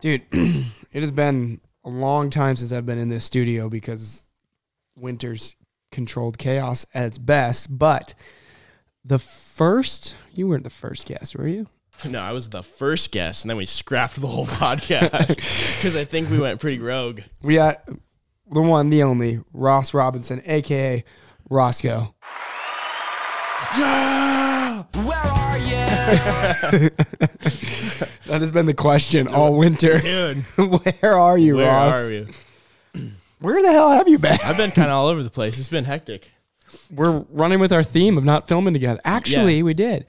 Dude, it has been a long time since I've been in this studio because winter's controlled chaos at its best. But the first, you weren't the first guest, were you? No, I was the first guest, and then we scrapped the whole podcast because I think we went pretty rogue. We got the one, the only, Ross Robinson, aka Roscoe. Yeah. Where are you? That has been the question all winter. Dude, Where are you, where Ross? are you? Where the hell have you been? I've been kind of all over the place. It's been hectic. We're running with our theme of not filming together. Actually, Yeah. we did.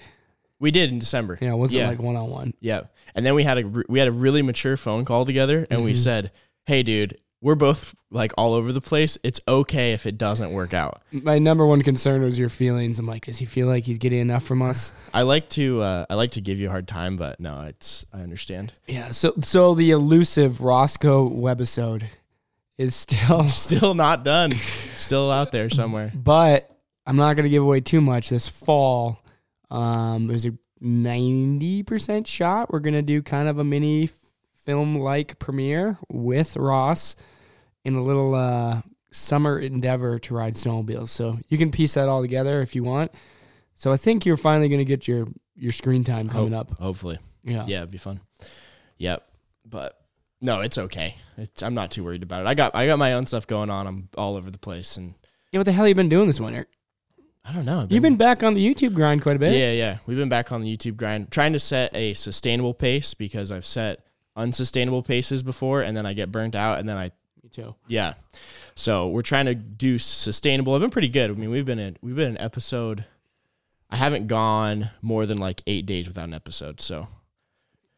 We did in December. Yeah, wasn't yeah. like one on one. Yeah. And then we had a re- we had a really mature phone call together and Mm-hmm. we said, "Hey dude, we're both like all over the place. It's okay if it doesn't work out." My number one concern was your feelings. I'm like, does he feel like he's getting enough from us? I like to uh, I like to give you a hard time, but no, it's I understand. Yeah. So, so the elusive Roscoe webisode is still, Still not done. Still out there somewhere. but I'm not going to give away too much. This fall, um, it was a 90% shot. We're going to do kind of a mini film like premiere with Ross in a little uh, summer endeavor to ride snowmobiles. So you can piece that all together if you want. So I think you're finally going to get your your screen time coming Hope- up. Hopefully. Yeah. Yeah, it'd be fun. Yep. But no, it's okay. It's, I'm not too worried about it. I got I got my own stuff going on. I'm all over the place and Yeah, what the hell have you been doing this winter? I don't know. I've You've been back on the YouTube grind quite a bit. Yeah, yeah. We've been back on the YouTube grind, trying to set a sustainable pace because I've set unsustainable paces before, and then I get burnt out, and then I, Me too. yeah. So we're trying to do sustainable. I've been pretty good. I mean, we've been in we've been in episode. I haven't gone more than like eight days without an episode. So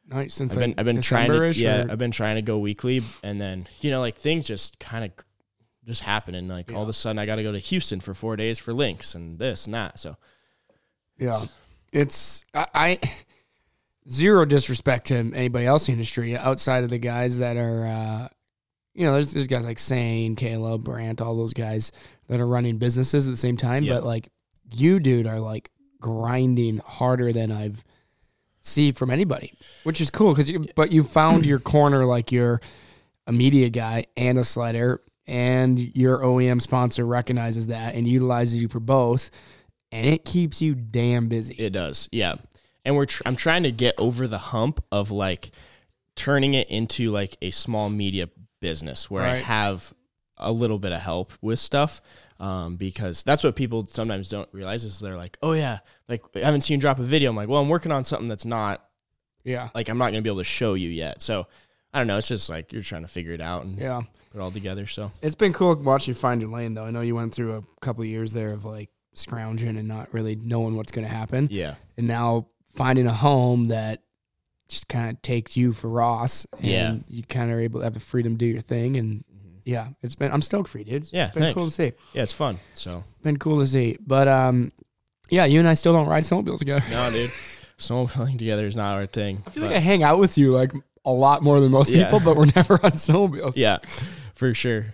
Nice. Since I've been like I've been trying to yeah or- I've been trying to go weekly, and then you know like things just kind of just happen, and like all of a sudden I got to go to Houston for four days for Lynx and this and that. So Yeah, it's I, I zero disrespect to anybody else in the industry outside of the guys that are, uh, you know, there's there's guys like Sane, Caleb, Brandt, all those guys that are running businesses at the same time. Yeah. But like you, dude, are like grinding harder than I've see from anybody, which is cool because you. But you found your corner, like you're a media guy and a slider, and your OEM sponsor recognizes that and utilizes you for both, and it keeps you damn busy. It does, yeah. And we're tr- I'm trying to get over the hump of like turning it into like a small media business where I have a little bit of help with stuff. Um, because that's what people sometimes don't realize is they're like, oh yeah, like I haven't seen you drop a video. I'm like, well, I'm working on something that's not yeah, like I'm not gonna be able to show you yet. So I don't know. It's just like you're trying to figure it out and yeah. put it all together. So It's been cool watching you find your lane, though. I know you went through a couple of years there of like scrounging and not really knowing what's going to happen, yeah, and now finding a home that just kind of takes you for Ross. And Yeah. you kind of are able to have the freedom to do your thing, and yeah, it's been. I'm stoked for you, dude. Yeah, it's been cool to see. yeah, it's fun. So Been cool to see, but um, yeah, you and I still don't ride snowmobiles together. no, dude, snowmobiling together is not our thing. I feel like I hang out with you like a lot more than most Yeah. people, but we're never on snowmobiles. yeah, for sure.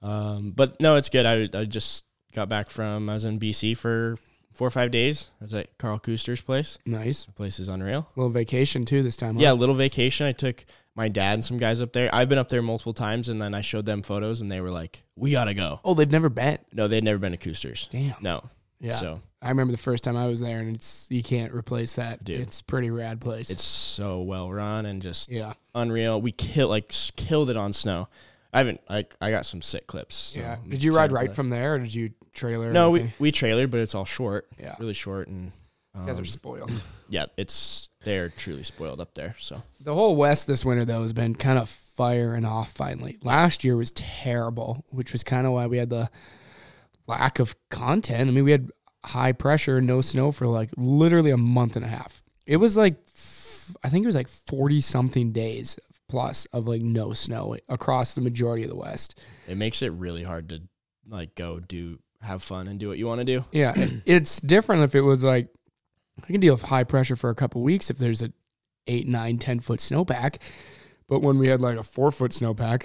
Um, but no, it's good. I I just got back from I was in BC for four or five days. I was at Carl Kuster's place. nice The place is unreal. little vacation too this time. Yeah, a little vacation. I took my dad and some guys up there. I've been up there multiple times, and then I showed them photos, and they were like, "We gotta go." Oh, they've never been. No, they'd never been to Kuster's. Damn. No. Yeah. So I remember the first time I was there, and it's you can't replace that. Dude. It's a pretty rad place. it's so well run and just yeah, unreal. We kill like killed it on snow. I haven't like I got some sick clips. so yeah. Did you ride right that. from there, or did you trailer? No, we we trailered, but it's all short. Yeah. really short and. you guys um, are spoiled. yeah, it's they're truly spoiled up there. So The whole West this winter though has been kind of firing off. Finally, last year was terrible, which was kind of why we had the lack of content. I mean, we had high pressure, no snow for like literally a month and a half. It was like, I think it was like forty something days plus of like no snow across the majority of the West. it makes it really hard to like go do have fun and do what you want to do. Yeah, it's different if it was like I can deal with high pressure for a couple weeks if there's a eight, nine, ten foot snowpack. But when we had like a four foot snowpack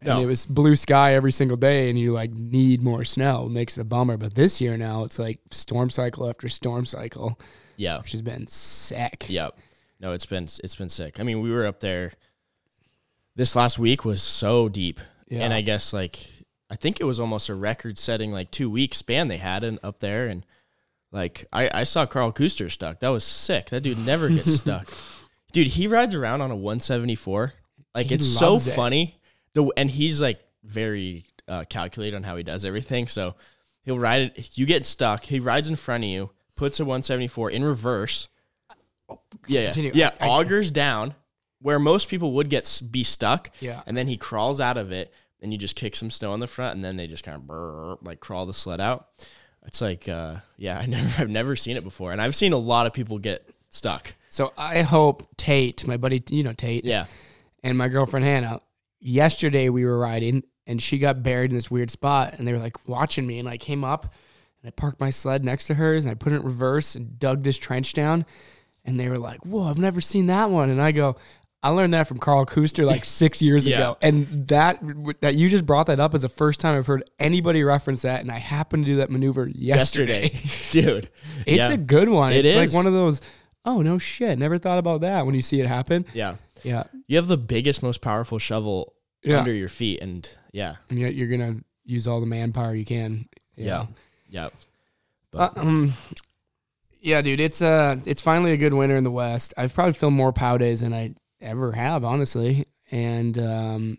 and No. it was blue sky every single day and you like need more snow, it makes it a bummer. But this year now it's like storm cycle after storm cycle, Yeah, which has been sick. Yep. No, it's been it's been sick. I mean, we were up there this last week was so deep, Yeah. and I guess like I think it was almost a record-setting like two week span they had in, up there, and like I I saw Carl Kuster stuck. That was sick. That dude never gets stuck. Dude, he rides around on a 174. Like He it's so it. funny. The and he's like very uh, calculated on how he does everything. So he'll ride it. You get stuck. He rides in front of you, puts a 174 in reverse. Yeah, yeah, Continue. yeah. I- augers down where most people would get be stuck. Yeah. and then he crawls out of it. And you just kick some snow in the front, and then they just kind of like crawl the sled out. It's like, uh, yeah, I never, I've never seen it before, and I've seen a lot of people get stuck. So I hope Tate, my buddy, you know Tate, Yeah, and my girlfriend Hannah. Yesterday we were riding, and she got buried in this weird spot, and they were like watching me, and I came up, and I parked my sled next to hers, and I put it in reverse and dug this trench down, and they were like, "Whoa, I've never seen that one," and I go. I learned that from Carl Kuster like six years Yeah. ago, and that that you just brought that up is the first time I've heard anybody reference that, and I happened to do that maneuver yesterday. yesterday, dude. It's yeah. a good one. It it's like one of those. Oh no shit! Never thought about that when you see it happen. yeah. Yeah, You have the biggest, most powerful shovel Yeah. under your feet, and yeah, and yet you're gonna use all the manpower you can. yeah, yeah. Uh, um, yeah, dude, it's uh, it's finally a good winter in the West. I've probably filmed more pow days than I ever have, honestly, and um,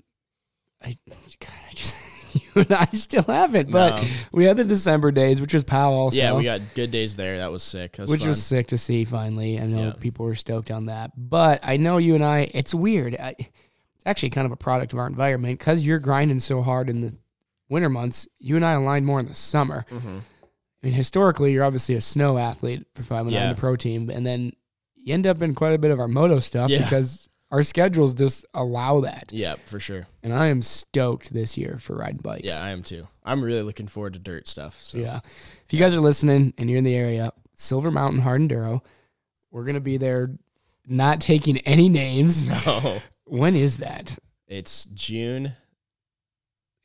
I, God, I just you and I still haven't, but No. we had the December days, which was pow also. yeah, we got good days there. That was sick. That was which fun. was sick to see finally. I know Yeah. people were stoked on that, but I know you and I. It's weird. I, it's actually kind of a product of our environment because you're grinding so hard in the winter months. You and I align more in the summer. Mhm. I mean, historically, you're obviously a snow athlete for five and Yeah. the pro team, and then you end up in quite a bit of our moto stuff Yeah. because our schedules just allow that. Yeah, for sure. And I am stoked this year for riding bikes. Yeah, I am too. I'm really looking forward to dirt stuff. So Yeah. If you guys are listening and you're in the area, Silver Mountain Hard Enduro, we're gonna be there. Not taking any names. no, When is that? it's June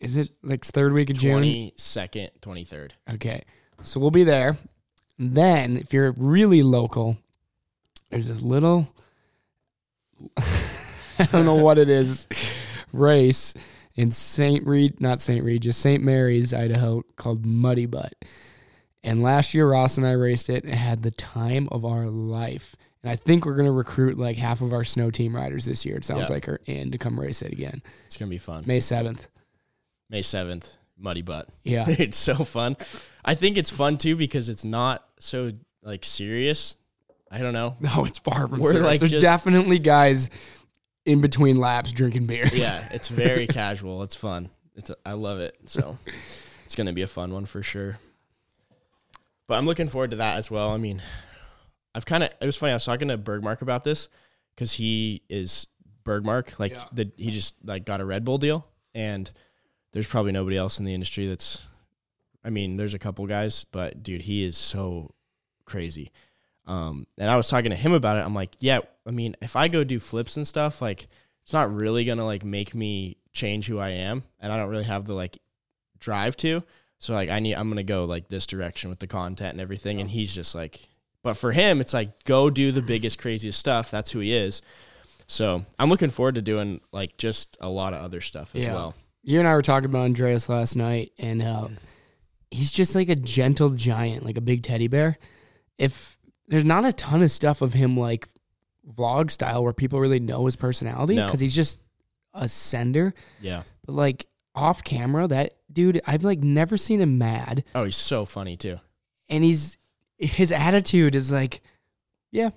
Is it like third week of June? twenty second, twenty third. Okay. So we'll be there. Then, if you're really local, there's this little, I don't know what it is, race in St. Reed, not St. Regis, St. Maries, Idaho, called Muddy Butt. And last year, Ross and I raced it and had the time of our life. And I think we're going to recruit like half of our snow team riders this year. It sounds Yeah. like are in to come race it again. It's gonna be fun. May 7th. May seventh, muddy butt. Yeah. it's so fun. I think it's fun too because it's not so like serious. I don't know. No, it's far from We're, serious. like, There's just- definitely guys in between laps drinking beers. Yeah, it's very casual. It's fun. It's I love it. So it's gonna be a fun one for sure. But I'm looking forward to that as well. I mean, I've kind of it was funny. I was talking to Bergmark about this because he is Bergmark. Like Yeah. the he just like got a Red Bull deal, and there's probably nobody else in the industry that's. I mean, there's a couple guys, but dude, he is so crazy. Um, and I was talking to him about it. I'm like, yeah, I mean, if I go do flips and stuff, like, it's not really gonna like make me change who I am, and I don't really have the like drive to. So like, I need, I'm gonna go like this direction with the content and everything. And he's just like, but for him, it's like go do the biggest, craziest stuff. That's who he is. So I'm looking forward to doing like just a lot of other stuff as Yeah. well. You and I were talking about Andreas last night, and how he's just like a gentle giant, like a big teddy bear. If there's not a ton of stuff of him like vlog style where people really know his personality No. because he's just a sender. Yeah. But like off camera, that dude, I've like never seen him mad. Oh, he's so funny too. and he's his attitude is like, yeah,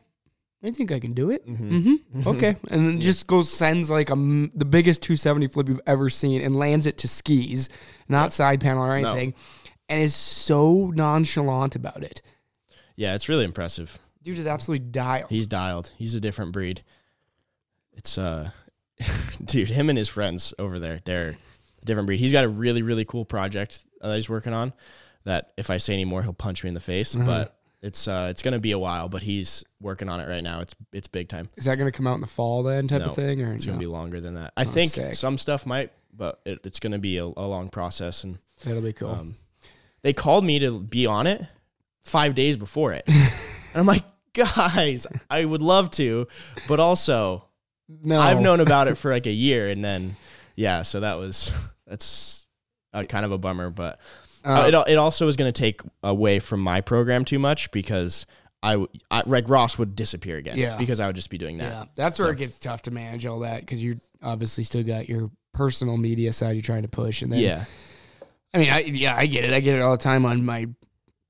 I think I can do it. Mhm. hmm Okay, and then just goes sends like a m- the biggest 270 flip you've ever seen and lands it to skis, not side panel or No. anything, and is so nonchalant about it. Yeah, it's really impressive. Dude is absolutely dialed. He's dialed. He's a different breed. It's uh dude, him and his friends over there, they're a different breed. He's got a really, really cool project uh, that he's working on that if I say any more, he'll punch me in the face. Uh-huh. But it's uh it's gonna be a while, but he's working on it right now. It's it's big time. is that going to come out in the fall then, type No, of thing, or It's no? gonna be longer than that. I Oh, think sick. some stuff might, but it, it's gonna be a, a long process and that'll be cool. um, they called me to be on it five days before it. and I'm like, guys, I would love to, but also no, I've known about it for like a year, and then yeah, so that was that's uh, kind of a bummer, but uh, Uh, it it also was going to take away from my program too much because I like Ross would disappear again, Yeah. because I would just be doing that. yeah, that's where So- it gets tough to manage all that because you obviously still got your personal media side you're trying to push, and then Yeah, I mean, I, yeah, I get it. I get it all the time on my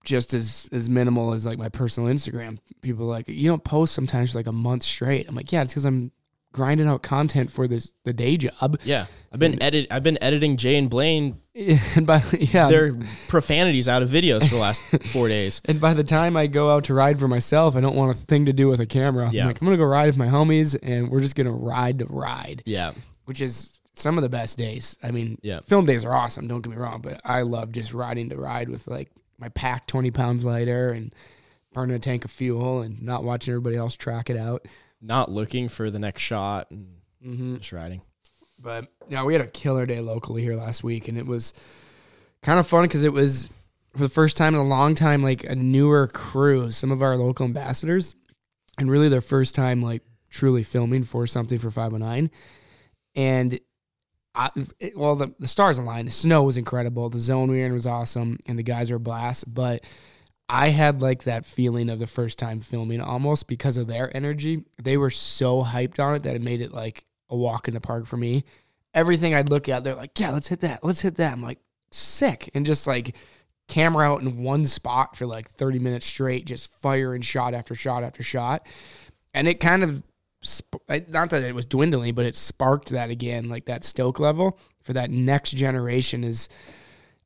just as as minimal as like my personal Instagram. People are like you don't post sometimes for like a month straight. I'm like, yeah, it's because I'm grinding out content for this the day job. yeah. I've been edit. I've been editing Jay and Blaine and by yeah, their profanities out of videos for the last four days. and by the time I go out to ride for myself, I don't want a thing to do with a camera. Yeah. I'm like, I'm gonna go ride with my homies, and we're just gonna ride to ride, Yeah, which is some of the best days. I mean, Yeah. film days are awesome. Don't get me wrong, but I love just riding to ride with like my pack 20 pounds lighter and burning a tank of fuel and not watching everybody else track it out. not looking for the next shot and Mm-hmm. just riding. But yeah, we had a killer day locally here last week, and it was kind of fun because it was for the first time in a long time like a newer crew, some of our local ambassadors, and really their first time like truly filming for something for 509. And I, it, well, the, the stars aligned. The snow was incredible. The zone we were in was awesome, and the guys were a blast. But I had like that feeling of the first time filming almost because of their energy. They were so hyped on it that it made it like a walk in the park for me. Everything I'd look at, they're like, yeah, let's hit that. Let's hit that. I'm like, sick. And just like camera out in one spot for like 30 minutes straight, just firing shot after shot after shot. And it kind of, not that it was dwindling, but it sparked that again, like that stoke level for that next generation is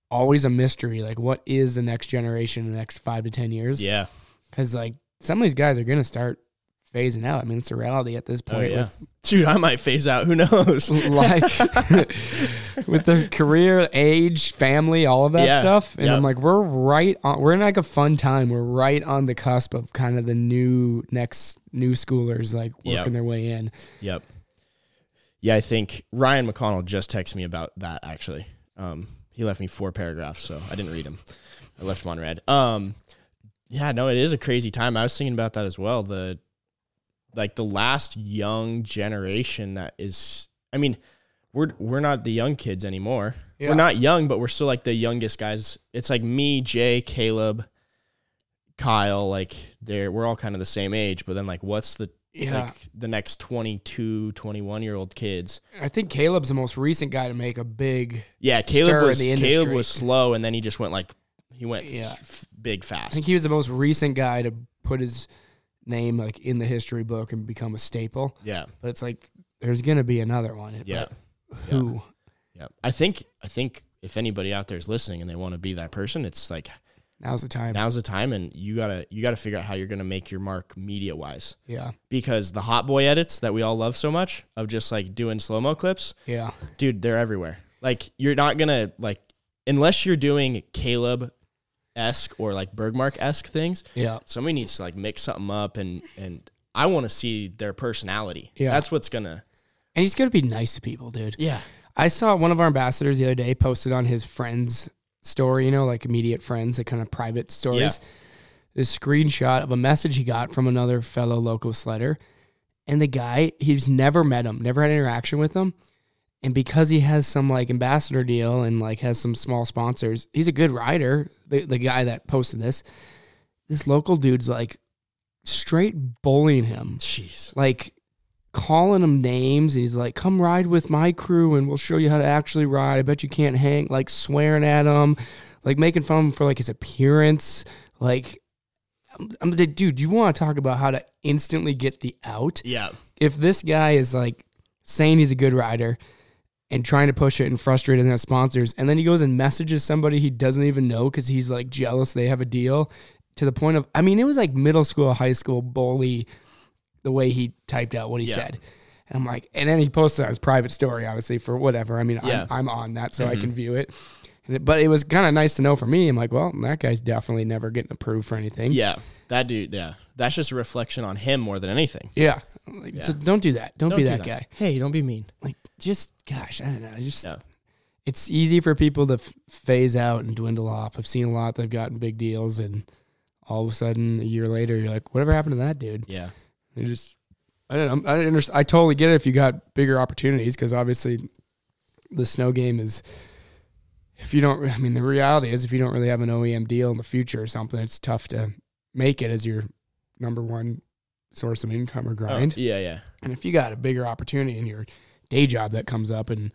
always a mystery. Like, what is the next generation in the next five to 10 years? Yeah, Because, like, some of these guys are going to start phasing out. I mean, it's a reality at this Oh, point yeah. with dude, I might phase out. Who knows? like with their career, age, family, all of that Yeah. stuff. And Yep. I'm like, we're right on. We're in like a fun time. We're right on the cusp of kind of the new next new schoolers like working Yep. their way in. Yep. Yeah, I think Ryan McConnell just texted me about that actually. Um, he left me four paragraphs, so I didn't read them. I left them unread. Um, yeah, no, it is a crazy time. I was thinking about that as well. The like the last young generation that is I mean, we're we're not the young kids anymore. Yeah. We're not young, but we're still like the youngest guys. It's like me, Jay, Caleb, Kyle, like they're we're all kind of the same age, but then like what's the Yeah, like the next 22 21 year old kids I think Caleb's the most recent guy to make a big. yeah Stir caleb in was caleb was slow and then he just went like he went Yeah. f- big fast I think he was the most recent guy to put his name like in the history book and become a staple. yeah But it's like there's gonna be another one. yeah who? yeah i think i think if anybody out there is listening and they want to be that person it's like Now's the time. now's the time and you gotta you gotta figure out how you're gonna make your mark media wise Yeah, because the hot boy edits that we all love so much of just like doing slow-mo clips yeah, dude, they're everywhere. Like you're not gonna like unless you're doing Caleb esque or like Bergmark esque things. yeah. Somebody needs to like mix something up and and I want to see their personality. Yeah. that's what's gonna. And he's gonna be nice to people, dude. Yeah, I saw one of our ambassadors the other day posted on his friends story, you know, like immediate friends, like kind of private stories. This screenshot of a message he got from another fellow local sledder. And the guy, he's never met him, never had interaction with him. And because he has some like ambassador deal and like has some small sponsors, he's a good rider. The the guy that posted this, this local dude's like straight bullying him jeez. like calling him names. He's like, "Come ride with my crew, and we'll show you how to actually ride." I bet you can't hang. Like swearing at him, like making fun of him for like his appearance. Like, I'm, the dude. You want to talk about how to instantly get the out? Yeah, If this guy is like saying he's a good rider and trying to push it and frustrated and has sponsors, and then he goes and messages somebody he doesn't even know because he's like jealous they have a deal. To the point of, I mean, it was like middle school, high school bully the way he typed out what he Yeah. said. And I'm like, and then he posted on his private story, obviously, for whatever. I mean, Yeah. I'm, I'm on that, so I Mhm. can view it. And it- But it was kind of nice to know for me. I'm like, well, that guy's definitely never getting approved for anything. yeah. That dude. Yeah, that's just a reflection on him more than anything. Yeah. Like, So don't do that. Don't, be do that, guy. Hey, don't be mean. Like, just, gosh, I don't know. Just, Yeah. it's easy for people to f- phase out and dwindle off. I've seen a lot that have gotten big deals, and all of a sudden, a year later, you're like, whatever happened to that dude? Yeah, They're just I don't know. I understand. I totally get it if you got bigger opportunities because obviously the snow game is. If you don't, I mean, the reality is if you don't really have an OEM deal in the future or something, it's tough to make it as your number one source of income or Oh, grind. yeah, yeah. And if you got a bigger opportunity in your day job that comes up and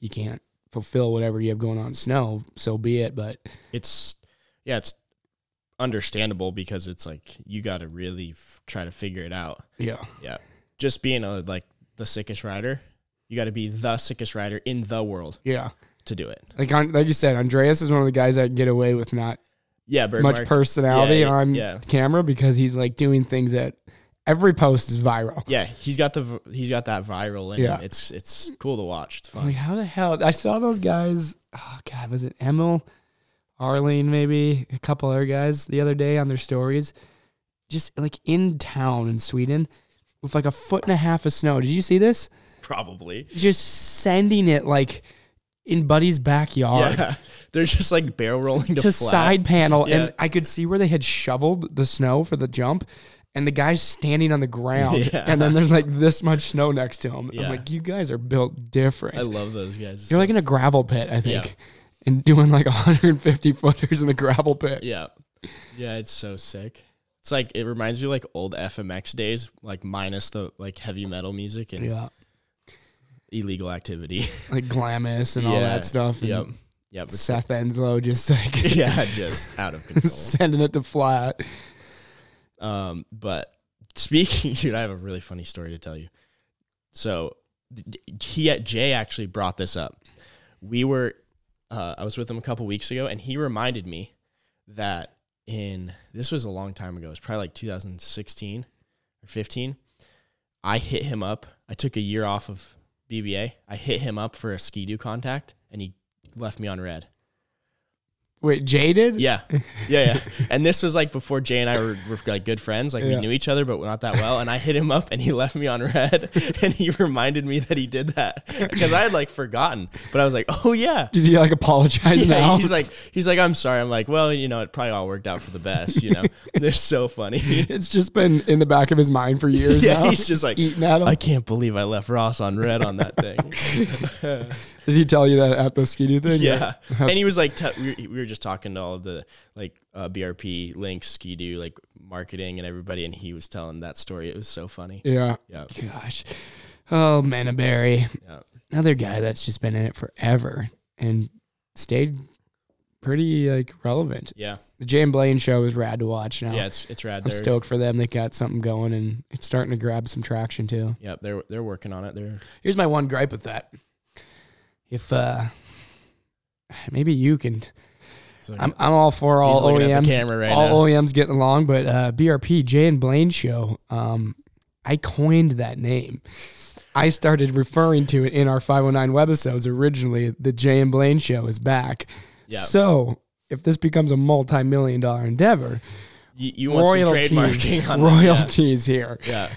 you can't fulfill whatever you have going on in snow, so be it. But It's yeah, it's understandable because it's like you got to really f- try to figure it out. yeah, Yeah, just being a like the sickest rider, you got to be the sickest rider in the world yeah. to do it. Like on, like you said, Andreas is one of the guys that can get away with not Yeah, Bergmark, much personality yeah, on yeah. camera because he's like doing things that every post is viral. Yeah, he's got the he's got that viral in Yeah. him. It's it's cool to watch. It's fun. like, how the hell? I saw those guys. Oh God, was it Emil, Arlene, maybe a couple other guys the other day on their stories, just like in town in Sweden with like a foot and a half of snow. Did you see this? Probably. Just sending it like in Buddy's backyard. Yeah, they're just like barrel rolling to, to side panel, Yeah. and I could see where they had shoveled the snow for the jump, and the guy's standing on the ground, Yeah. and then there's like this much snow next to him. Yeah. I'm like, you guys are built different. I love those guys. It's You're so like in a gravel pit, I think, Yeah. and doing like 150 footers in the gravel pit. Yeah. Yeah, it's so sick. It's like it reminds me of like old FMX days, like minus the like heavy metal music and Yeah, illegal activity. like Glamis and all that stuff. Yep. Yep. Seth Enslow just like yeah, just out of control. sending it to flat. Um, but speaking, dude, I have a really funny story to tell you. So he Jay actually brought this up. We were, uh, I was with him a couple weeks ago, and he reminded me that in this was a long time ago. It was probably like 2016 or 15. I hit him up. I took a year off of BBA. I hit him up for a Ski-Doo contact, and he left me on read. Wait, Jay did? Yeah, yeah, yeah. And this was like before Jay and I were, were like good friends. Like Yeah. we knew each other, but not that well. And I hit him up, and he left me on read. And he reminded me that he did that because I had like forgotten. But I was like, oh yeah. Did he like apologize Yeah, now? he's like, he's like, I'm sorry. I'm like, well, you know, it probably all worked out for the best. You know, they're so funny. it's just been in the back of his mind for years yeah, now. he's just like, eating at him. I can't believe I left Ross on read on that thing. Did he tell you that at the ski thing? yeah, and he was like, t- we were just talking to all of the like uh, BRP Lynx, Ski-Doo, like marketing and everybody, and he was telling that story. It was so funny. yeah. Yeah, Gosh. Oh, Manaberry. yeah, Another guy that's just been in it forever and stayed pretty like relevant. yeah, The Jay and Blaine show is rad to watch now. yeah. It's it's rad. I'm They're, stoked for them. They got something going and it's starting to grab some traction too. Yeah, they're they're working on it. They're Here's my one gripe with that. If uh maybe you can I'm I'm all for all He's looking at OEMs. right all now. OEMs getting along, but uh, BRP Jay and Blaine show. Um, I coined that name. I started referring to it in our 509 webisodes originally. The Jay and Blaine show is back. yeah. So if this becomes a multi-million dollar endeavor, you, you want some royalties, trademarking on that, royalties here. Yeah.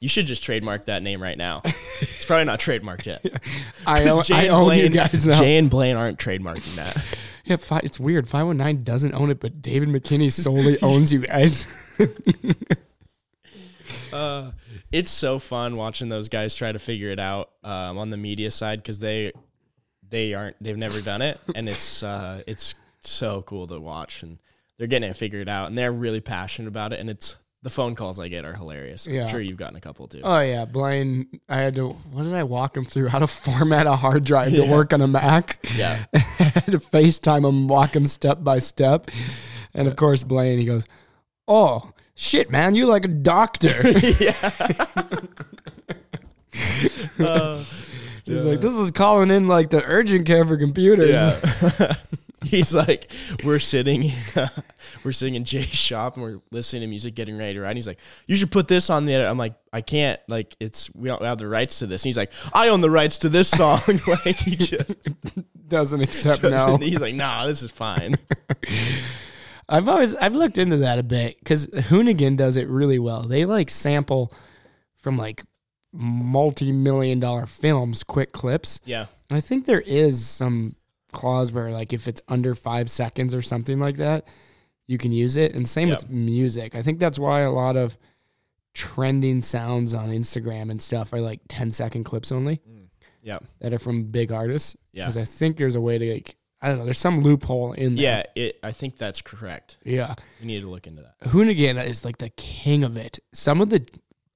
You should just trademark that name right now. It's probably not trademarked yet. I own, Jay I own you guys now. Jay and Blaine aren't trademarking that. Yeah, fi- it's weird. 519 doesn't own it, but David McKinney solely owns you guys. Uh, it's so fun watching those guys try to figure it out um, on the media side because they they aren't they've never done it and it's uh, it's so cool to watch and they're getting it figured out and they're really passionate about it and it's the phone calls I get are hilarious. Yeah. I'm sure you've gotten a couple too. Oh yeah, Blaine. I had to. What did I walk him through? How to format a hard drive to work on a Mac. yeah, I had to FaceTime him, walk him step by step, and of course Blaine. He goes, "Oh shit, man, you like a doctor." Uh, He's like, "This is calling in like the urgent care for computers." yeah. He's like, we're sitting in, uh, we're sitting in Jay's shop and we're listening to music, getting ready to ride. And he's like, you should put this on the edit. I'm like, I can't. Like, it's we don't have the rights to this. And he's like, I own the rights to this song. like, he just Doesn't accept doesn't. no. He's like, nah, this is fine. I've always I've looked into that a bit because Hoonigan does it really well. They like sample from like multi-million dollar films, quick clips. yeah, I think there is some clause where like if it's under five seconds or something like that, you can use it. And same Yep. with music. I think that's why a lot of trending sounds on Instagram and stuff are like 10 second clips only Yeah. that are from big artists. Yeah. Because I think there's a way to like I don't know. There's some loophole in there. Yeah, it I think that's correct. Yeah. You need to look into that. Hoonigan is like the king of it. Some of the,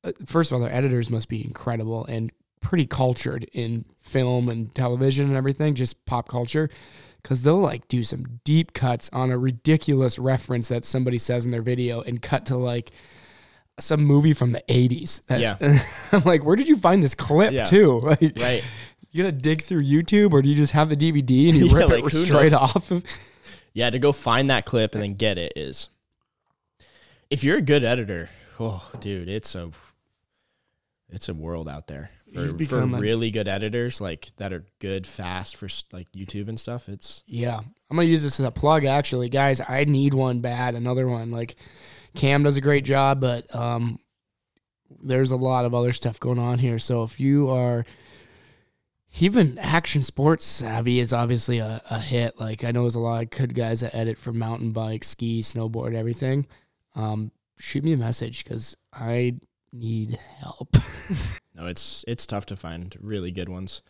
uh, first of all, their editors must be incredible and pretty cultured in film and television and everything, just pop culture. Cause they'll like do some deep cuts on a ridiculous reference that somebody says in their video and cut to like some movie from the 80s. That- Yeah. I'm like, where did you find this clip Yeah. too? Like, Right. you gotta dig through YouTube or do you just have the DVD and you Yeah, rip like, it straight knows? off of? Yeah, to go find that clip and then get it is if you're a good editor, oh dude, it's a it's a world out there. For, for a- really good editors like that are good fast for like YouTube and stuff. It's Yeah. I'm to use this as a plug, actually. Guys, I need one bad, another one. Like, Cam does a great job, but um, there's a lot of other stuff going on here. So if you are even action sports savvy is obviously a, a hit. Like, I know there's a lot of good guys that edit for mountain bike, ski, snowboard, everything. Um, shoot me a message because I need help. no, it's it's tough to find really good ones.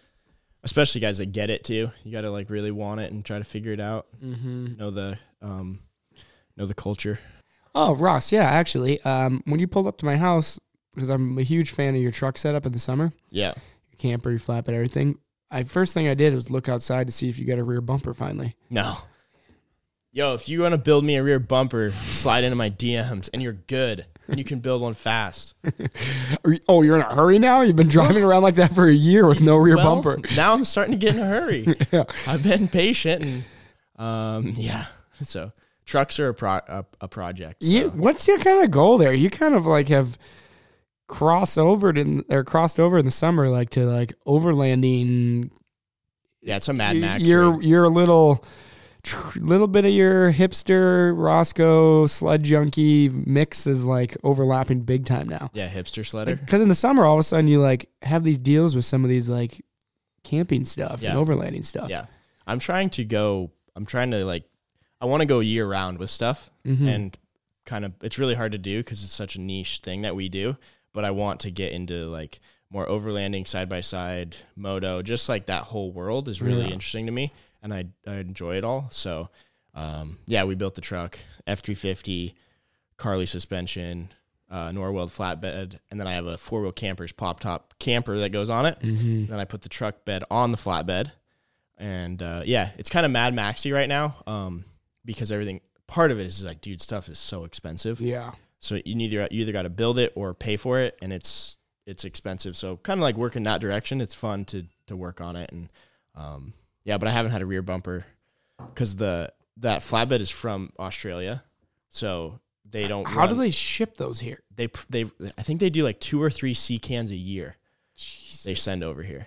Especially guys that get it too. You got to like really want it and try to figure it out. mm-hmm. Know the um know the culture. Oh, Ross, yeah, actually, um, when you pulled up to my house, because I'm a huge fan of your truck setup in the summer, Yeah. your camper, your flatbed, everything. I first thing I did was look outside to see if you got a rear bumper finally. No. Yo, if you want to build me a rear bumper, slide into my DMs and you're good. And you can build one fast. Oh, you're in a hurry now? You've been driving around like that for a year with no rear Well, bumper. Now I'm starting to get in a hurry. Yeah. I've been patient and um yeah. So trucks are a pro- a, a project. So. You, what's your kind of goal there? You kind of like have crossed over in or crossed over in the summer, like to like overlanding. yeah, it's a Mad Max. You're rig. you're a little little bit of your hipster Roscoe sled junkie mix is like overlapping big time now. yeah, hipster sledder. Because in the summer, all of a sudden you like have these deals with some of these like camping stuff Yeah. and overlanding stuff. Yeah. I'm trying to go I'm trying to like I want to go year round with stuff Mhm. and kind of it's really hard to do because it's such a niche thing that we do but i want to get into like more overlanding side by side moto just like that whole world is really Yeah. interesting to me and i, I enjoy it all so um, yeah we built the truck f350 Carli suspension uh, norweld flatbed and then i have a four-wheel campers pop top camper that goes on it Mhm. then I put the truck bed on the flatbed, and uh, yeah, it's kind of Mad Maxy right now um, because everything. Part of it is like, dude, stuff is so expensive. Yeah. So you either you either got to build it or pay for it, and it's it's expensive. So kind of like work in that direction. It's fun to to work on it, and um, yeah, but I haven't had a rear bumper because the that flatbed is from Australia, so they don't. How do they ship those here? they they I think they do like two or three sea cans a year Jesus. they send over here.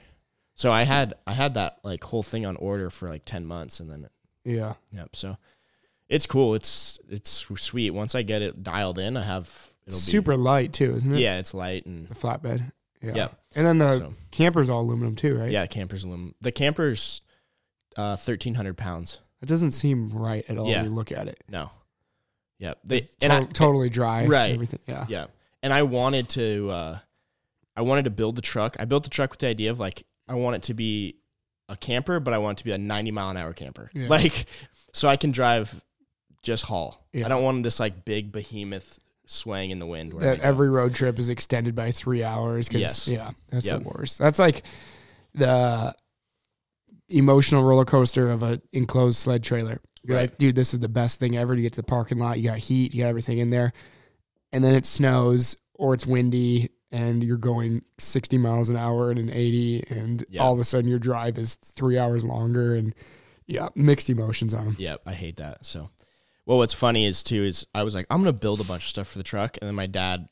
So I had I had that like whole thing on order for like ten months, and then Yeah. yep. So it's cool. It's it's sweet. Once I get it dialed in, I have it'll be Super light too, isn't it? yeah. It's light and The flatbed. Yeah. Yeah. And then the so camper's all aluminum too, right? yeah. the Campers aluminum. The campers, uh, thirteen hundred pounds. It doesn't seem right at all Yeah. when you look at it. No, yeah. They and to- I, totally dry. and Right. Everything. Yeah. Yeah. And I wanted to uh I wanted to build the truck. I built the truck with the idea of like I want it to be a camper, but I want it to be a 90 mile an hour camper. Yeah. Like so I can drive just haul. Yeah. I don't want this like big behemoth swaying in the wind where That every road trip is extended by three hours. 'cause- Yes. Yeah. That's Yep. the worst. That's like the emotional roller coaster of an enclosed sled trailer. You're Right. like, dude, this is the best thing ever to get to the parking lot. You got heat, you got everything in there. And then it snows or it's windy and you're going 60 miles an hour and an 80 and Yeah. all of a sudden your drive is three hours longer and yeah, mixed emotions on them. Yeah, I hate that. So, well, what's funny is too is I was like, I'm gonna build a bunch of stuff for the truck, and then my dad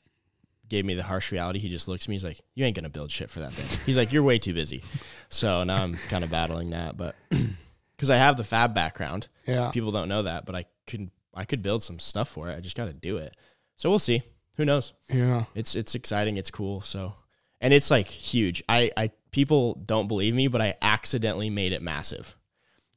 gave me the harsh reality. He just looks at me. He's like, "You ain't gonna build shit for that thing." He's like, "You're way too busy." So now I'm kind of battling that, but because I have the fab background, Yeah. people don't know that, but I could I could build some stuff for it. I just got to do it. So we'll see. Who knows? Yeah. It's it's exciting. It's cool. So, and it's like huge. I I people don't believe me, but I accidentally made it massive.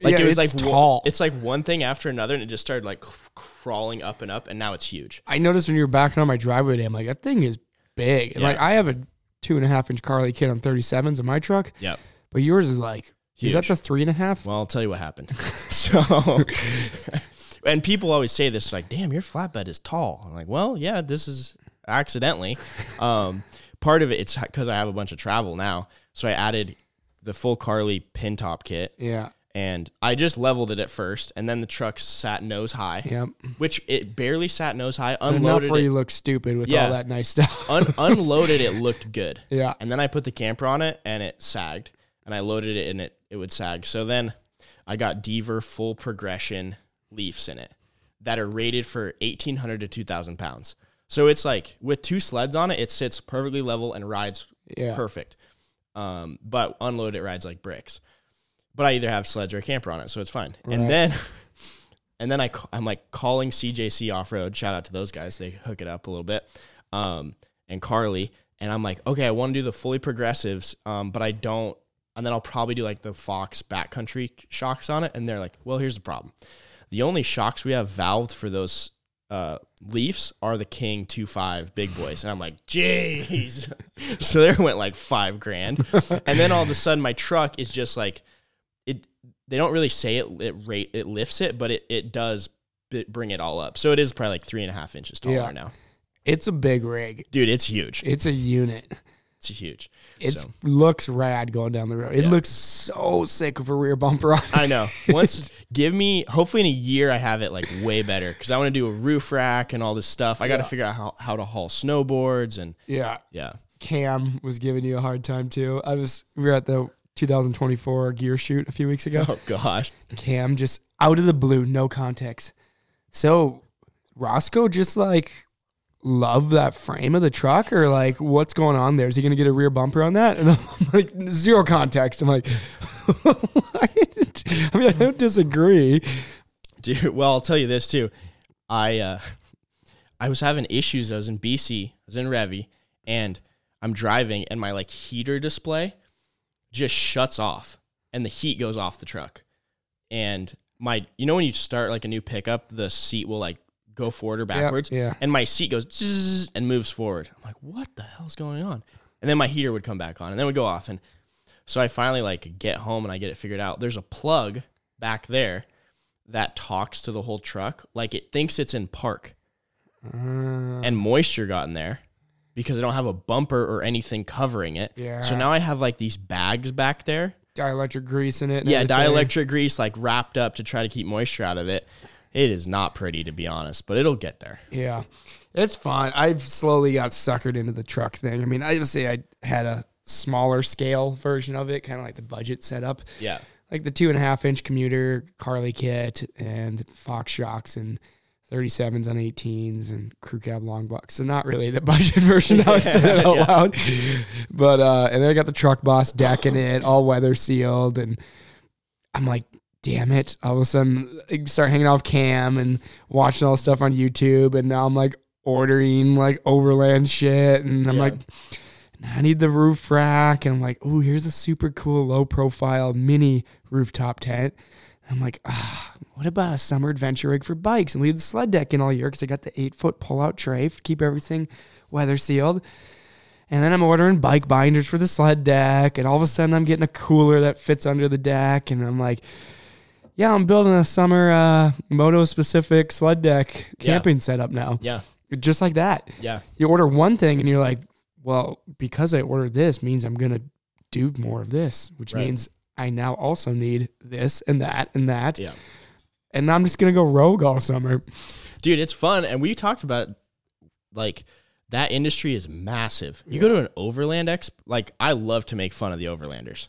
Like Yeah, it was like one- tall. it's like one thing after another, and it just started like crawling up and up, and now it's huge. I noticed when you were backing on my driveway today, I'm like, that thing is big. Yeah. Like I have a two and a half inch Carli kit on 37s in my truck, Yep. but yours is like, is that Huge. the three and a half? Well, I'll tell you what happened. so, and people always say this, like, "Damn, your flatbed is tall." I'm like, "Well, yeah, this is accidentally." Um, part of it, it's because I have a bunch of travel now, so I added the full Carli pin top kit, Yeah. And I just leveled it at first, and then the truck sat nose high, Yep. which it barely sat nose high. Enough Unloaded where it, you look stupid with Yeah. all that nice stuff. un- unloaded it looked good. yeah. And then I put the camper on it and it sagged. And I loaded it and it, it would sag. So then I got Deaver full progression leafs in it that are rated for 1,800 to 2,000 pounds. So it's like with two sleds on it, it sits perfectly level and rides Yeah. perfect. Um, but unload it rides like bricks. But I either have sleds or a camper on it, so it's fine. Right. And then, and then I I'm like calling CJC off road. Shout out to those guys; they hook it up a little bit. Um, and Carli, and I'm like, okay, I want to do the fully progressives, um, but I don't. And then I'll probably do like the Fox backcountry shocks on it. And they're like, well, here's the problem: the only shocks we have valved for those uh, Leafs are the King 2.5 big boys. And I'm like, jeez. so there went like five grand. and then all of a sudden my truck is just like, they don't really say it, it rate, it lifts it, but it, it does bring it all up. So it is probably like three and a half inches taller Yeah. now. It's a big rig. Dude, it's huge. It's a unit. It's huge. It So, looks rad going down the road. It Yeah. looks so sick with a rear bumper on. I know. Once, give me, hopefully in a year, I have it like way better because I want to do a roof rack and all this stuff. I got to Yeah. figure out how, how to haul snowboards and Yeah. yeah. Cam was giving you a hard time too. I was we were at the 2024 gear shoot a few weeks ago. Oh, gosh. Cam just out of the blue, no context. So Roscoe just like love that frame of the truck or like what's going on there? Is he gonna get a rear bumper on that? And I'm like zero context. I'm like? I mean, I don't disagree. Dude, well, I'll tell you this too. I uh I was having issues. I was in BC, I was in Revy, and I'm driving and my like heater display just shuts off and the heat goes off the truck. And my you know when you start like a new pickup, the seat will like go forward or backwards. yeah. And my seat goes and moves forward. I'm like, what the hell's going on? And then my heater would come back on and then would go off. And so I finally like get home and I get it figured out. There's a plug back there that talks to the whole truck. Like it thinks it's in park. Uh, And moisture got in there because I don't have a bumper or anything covering it. Yeah. So now I have like these bags back there. dielectric grease in it. Yeah, everything. dielectric grease like wrapped up to try to keep moisture out of it. It is not pretty to be honest, but it'll get there. Yeah, it's fine. I've slowly got suckered into the truck thing. I mean, I would say I had a smaller scale version of it, kind of like the budget setup, Yeah. like the two and a half inch commuter Carli kit and Fox shocks and 37s on 18s and crew cab long box. So not really the budget version. I would say that out Yeah. loud. But uh, and then I got the truck boss deck in it, all weather sealed, and I'm like, damn it! All of a sudden, I start hanging off Cam and watching all this stuff on YouTube, and now I'm like ordering like overland shit, and I'm Yeah. like. I need the roof rack, and I'm like, oh, here's a super cool low profile mini rooftop tent. And I'm like, ah, what about a summer adventure rig for bikes and leave the sled deck in all year because I got the eight foot pull out tray, to keep everything weather sealed. And then I'm ordering bike binders for the sled deck, and all of a sudden I'm getting a cooler that fits under the deck, and I'm like, yeah, I'm building a summer uh, moto specific sled deck Yeah. camping setup now, Yeah. just like that. Yeah. You order one thing, and you're like, well, because I ordered this means I'm gonna do more of this, which Right. means I now also need this and that and that, Yeah. And I'm just gonna go rogue all summer. Dude, it's fun. And we talked about it, like that industry is massive. You go to an overland exp like I love to make fun of the overlanders.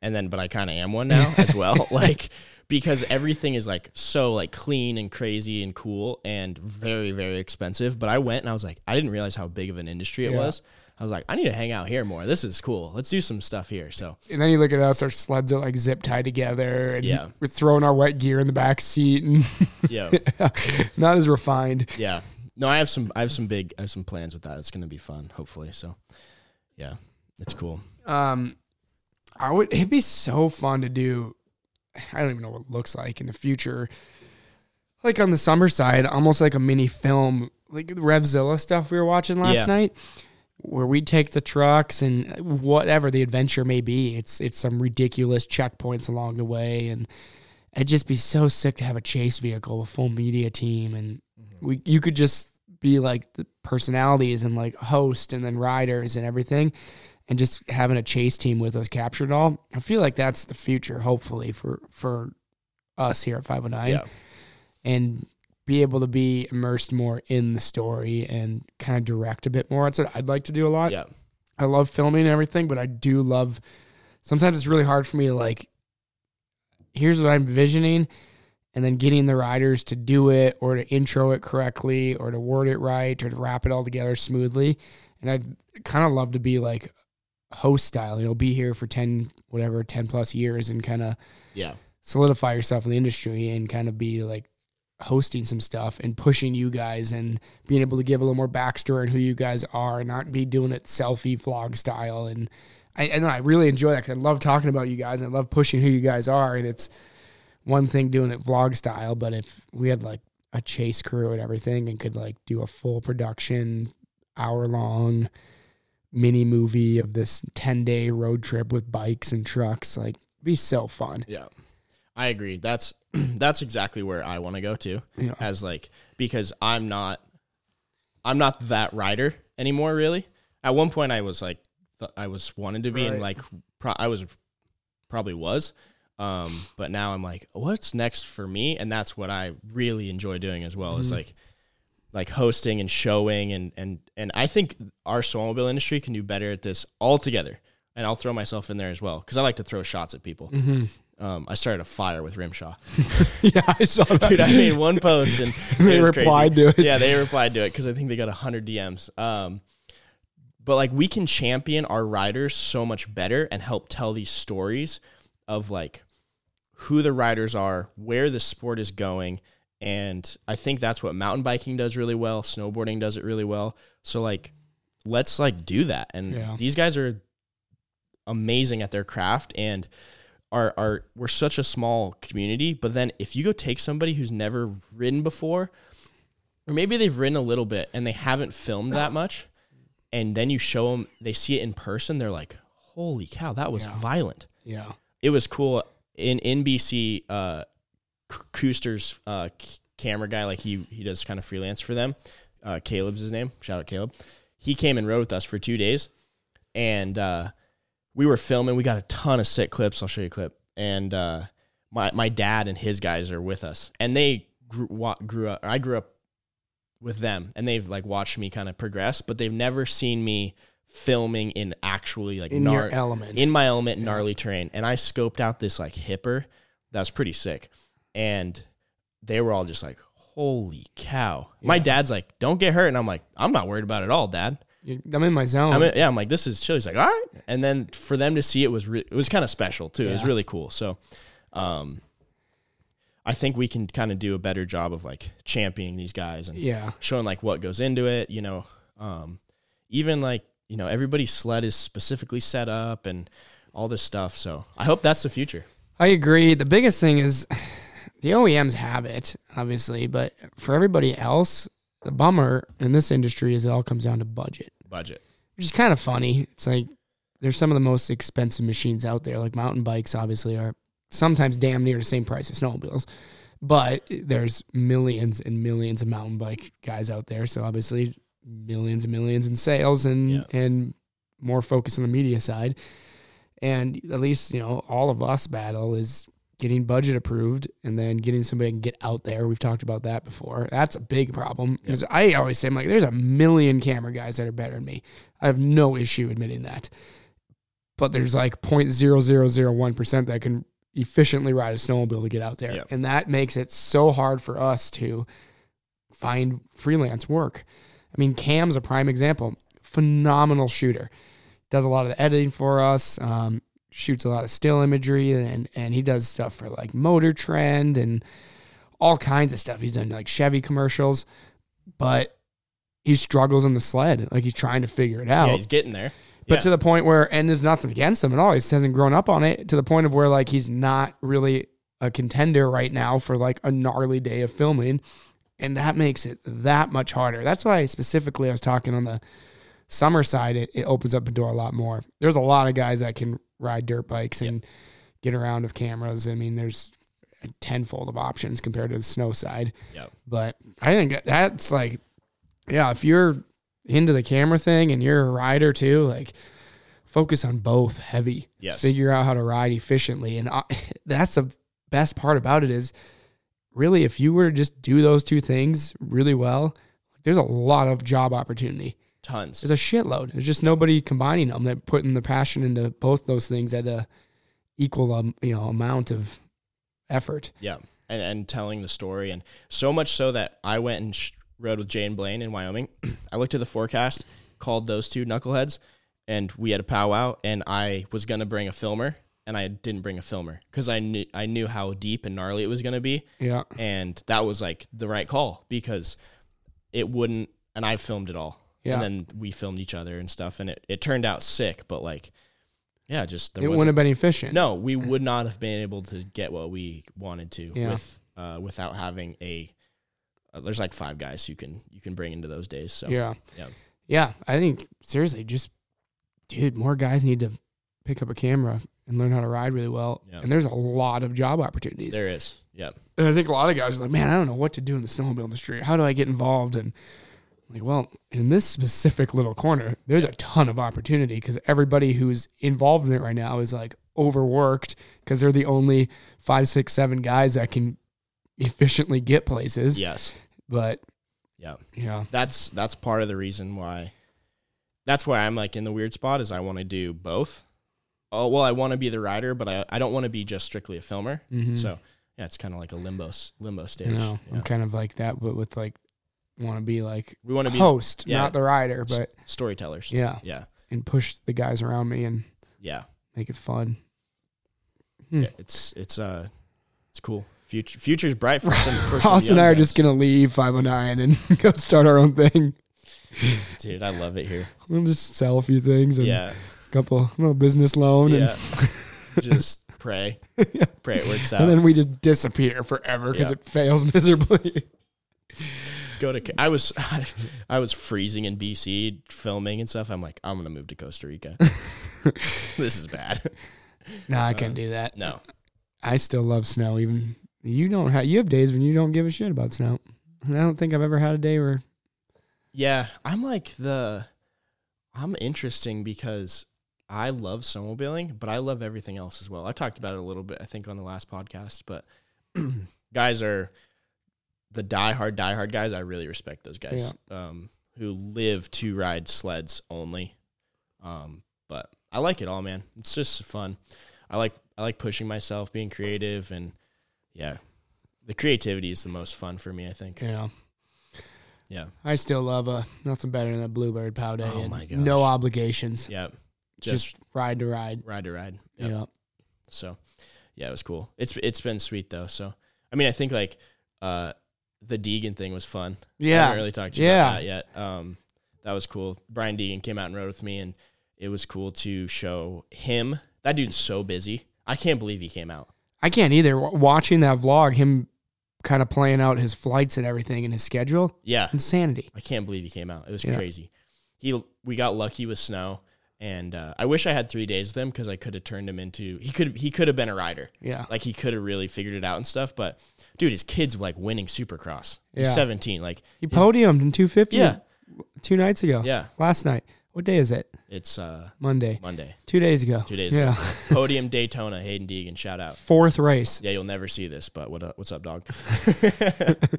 And then but I kind of am one now as well. Like because everything is like so like clean and crazy and cool and very very expensive, but I went and I was like I didn't realize how big of an industry it Yeah. was. I was like I need to hang out here more. This is cool. Let's do some stuff here. So, And then you look at us, our sleds are like zip tied together, and Yeah. we're throwing our wet gear in the back seat, and yeah. not as refined. Yeah. No, I have some I have some big I have some plans with that. It's going to be fun, hopefully. So, yeah. It's cool. Um, I would. It'd be so fun to do. I don't even know what it looks like in the future. Like on the summer side, almost like a mini film, like the Revzilla stuff we were watching last Yeah. night. Where we take the trucks and whatever the adventure may be. It's it's some ridiculous checkpoints along the way, and it'd just be so sick to have a chase vehicle, a full media team, and mm-hmm. we you could just be like the personalities and like host and then riders and everything, and just having a chase team with us captured all. I feel like that's the future, hopefully for for us here at 509, Yeah. and be able to be immersed more in the story and kind of direct a bit more. That's what I'd like to do a lot. Yeah. I love filming and everything, but I do love. Sometimes it's really hard for me to like. Here's what I'm envisioning, and then getting the riders to do it or to intro it correctly or to word it right or to wrap it all together smoothly. And I'd kind of love to be like host style. You know, be here for ten whatever ten plus years and kind of Yeah. solidify yourself in the industry and kind of be like hosting some stuff and pushing you guys and being able to give a little more backstory on who you guys are and not be doing it selfie vlog style. And I, know I really enjoy that because I love talking about you guys and I love pushing who you guys are. And it's one thing doing it vlog style, but if we had like a chase crew and everything and could like do a full production, hour long mini movie of this 10 day road trip with bikes and trucks, like be so fun. Yeah. I agree. That's that's exactly where I want to go to. Yeah. As like because I'm not I'm not that rider anymore really. At one point I was like th- I was wanted to be and like pro- I was probably was um but now I'm like what's next for me and that's what I really enjoy doing as well is Mhm. like like hosting and showing and and and I think our snowmobile industry can do better at this altogether. And I'll throw myself in there as well because I like to throw shots at people. Mm-hmm. Um, I started a fire with Rimshaw. yeah, I saw that. Dude, I made one post and They replied crazy. to it. Yeah, they replied to it because I think they got hundred DMs. Um, but like we can champion our riders so much better and help tell these stories of like who the riders are, where the sport is going, and I think that's what mountain biking does really well. Snowboarding does it really well. So like, let's like do that. And Yeah. these guys are amazing at their craft and are are we're such a small community. But then if you go take somebody who's never ridden before, or maybe they've ridden a little bit and they haven't filmed that much, and then you show them, they see it in person, they're like, "Holy cow, that was Yeah. violent!" Yeah. It was cool. In NBC, uh, Kuster's uh, c- camera guy, like he he does kind of freelance for them. Uh, Caleb's his name. Shout out Caleb. He came and rode with us for two days, and uh, we were filming. We got a ton of sick clips. I'll show you a clip. And uh, my my dad and his guys are with us, and they grew, grew up. I grew up with them, and they've like watched me kind of progress, but they've never seen me filming in actually like In gnar- your element. in my element, gnarly terrain. And I scoped out this like hipper that was pretty sick, and they were all just like, "Holy cow!" My dad's like, "Don't get hurt," and I'm like, "I'm not worried about it at all, Dad." I'm in my zone. I mean, yeah, I'm like, this is chill. He's like, all right. And then for them to see it was re- it was kind of special too. It was Yeah. really cool. So, um, I think we can kind of do a better job of like championing these guys and yeah. showing like what goes into it. You know, um, even like you know everybody's sled is specifically set up and all this stuff. So I hope that's the future. I agree. The biggest thing is the OEMs have it, obviously, but for everybody else, the bummer in this industry is it all comes down to budget, Budget. which is kind of funny. It's like there's some of the most expensive machines out there, like mountain bikes, obviously, are sometimes damn near the same price as snowmobiles. But there's millions and millions of mountain bike guys out there. So obviously millions and millions in sales and Yeah. and more focus on the media side. And at least, you know, all of us battle is getting budget approved and then getting somebody can get out there. We've talked about that before. That's a big problem. Because I always say, I'm like, there's a million camera guys that are better than me. I have no issue admitting that. But there's like 0.0001% that can efficiently ride a snowmobile to get out there. Yep. And that makes it so hard for us to find freelance work. I mean, Cam's a prime example. Phenomenal shooter. Does a lot of the editing for us. Um, shoots a lot of still imagery, and and he does stuff for like Motor Trend and all kinds of stuff. He's done like Chevy commercials, but he struggles in the sled. Like he's trying to figure it out. Yeah, he's getting there. But Yeah. to the point where, and there's nothing against him at all. He hasn't grown up on it to the point of where like he's not really a contender right now for like a gnarly day of filming, and that makes it that much harder. That's why specifically I was talking on the summer side, it, it opens up a door a lot more. There's a lot of guys that can ride dirt bikes and get around with cameras. I mean, there's a tenfold of options compared to the snow side. Yep. But I think that's like, yeah, if you're into the camera thing and you're a rider too, like focus on both heavy. Yes. Figure out how to ride efficiently. And I, that's the best part about it is really if you were to just do those two things really well, there's a lot of job opportunity. Tons. There's a shitload. There's just nobody combining them that putting the passion into both those things at a equal um, you know amount of effort. Yeah. And, and telling the story. And so much so that I went and sh- rode with Jane Blaine in Wyoming. I looked at the forecast, called those two knuckleheads, and we had a powwow. And I was going to bring a filmer, and I didn't bring a filmer because I knew, I knew how deep and gnarly it was going to be. Yeah. And that was like the right call because it wouldn't, and I filmed it all. Yeah. And then we filmed each other and stuff. And it, it turned out sick, but like, yeah, just there it wouldn't have been efficient. no, we would not have been able to get what we wanted to Yeah. with uh, without having a. Uh, there's like five guys you can you can bring into those days. So Yeah. Yeah. Yeah. I think seriously, just dude, more guys need to pick up a camera and learn how to ride really well. Yeah. And there's a lot of job opportunities. there is. Yeah, And I think a lot of guys are like, man, I don't know what to do in the snowmobile industry. How do I get involved? And like, well, in this specific little corner, there's a ton of opportunity because everybody who's involved in it right now is like overworked because they're the only five, six, seven guys that can efficiently get places. yes, But yeah. yeah, That's that's part of the reason why. That's why I'm like in the weird spot is I want to do both. Oh well, I want to be the rider, but I, I don't want to be just strictly a filmer. Mhm. So yeah, it's kind of like a limbo limbo stage. know, Yeah. I'm kind of like that, but with like, want to be like We want to be host, yeah. not the rider, s- but storytellers. yeah, yeah, and push the guys around me and yeah. make it fun. Hmm. Yeah, it's it's uh it's cool. Future future's bright for some for some Ross and I are guys. just gonna leave 509 and go start our own thing. dude. I love it here. We'll just sell a few things and Yeah, a couple little business loan, yeah. just pray, pray it works out. and then we just disappear forever because Yeah. it fails miserably. Go to. I was I was freezing in BC filming and stuff. I'm like, I'm gonna move to Costa Rica. this is bad. no, I Uh, can't do that. No, I still love snow. Even you don't have you have days when you don't give a shit about snow. And I don't think I've ever had a day where yeah, I'm like the. I'm interesting because I love snowmobiling, but I love everything else as well. I talked about it a little bit, I think, on the last podcast. But guys are the diehard, diehard guys. I really respect those guys um, who live to ride sleds only. Um, but I like it all, man. It's just fun. I like I like pushing myself, being creative, and yeah, the creativity is the most fun for me. I think. know. Yeah, I still love a nothing better than a bluebird pow day Oh and my no obligations. yeah. Just, Just, ride to ride. ride to ride. Yep. Yeah. So, yeah, it was cool. It's it's been sweet though. So, I mean, I think like uh, the Deegan thing was fun. I Yeah. haven't really talked to you Yeah. about that yet. Um, that was cool. Brian Deegan came out and rode with me, and it was cool to show him. That dude's so busy. I can't believe he came out. I can't either. Watching that vlog, him kind of playing out his flights and everything and his schedule, Yeah, insanity. I can't believe he came out. It was Yeah. crazy. He we got lucky with snow, and uh, I wish I had three days with him because I could have turned him into he could he could have been a rider. Yeah. Like he could have really figured it out and stuff. But dude, his kid's like winning Supercross. He's seventeen. Like He his- podiumed in 250 Yeah. two nights ago. yeah, Last night. What day is it? it's uh Monday. Monday. Two days ago. Two days Yeah. Podium Daytona. Hayden Deegan. Shout out. Fourth race. Yeah, you'll never see this, but what up, what's up, dog?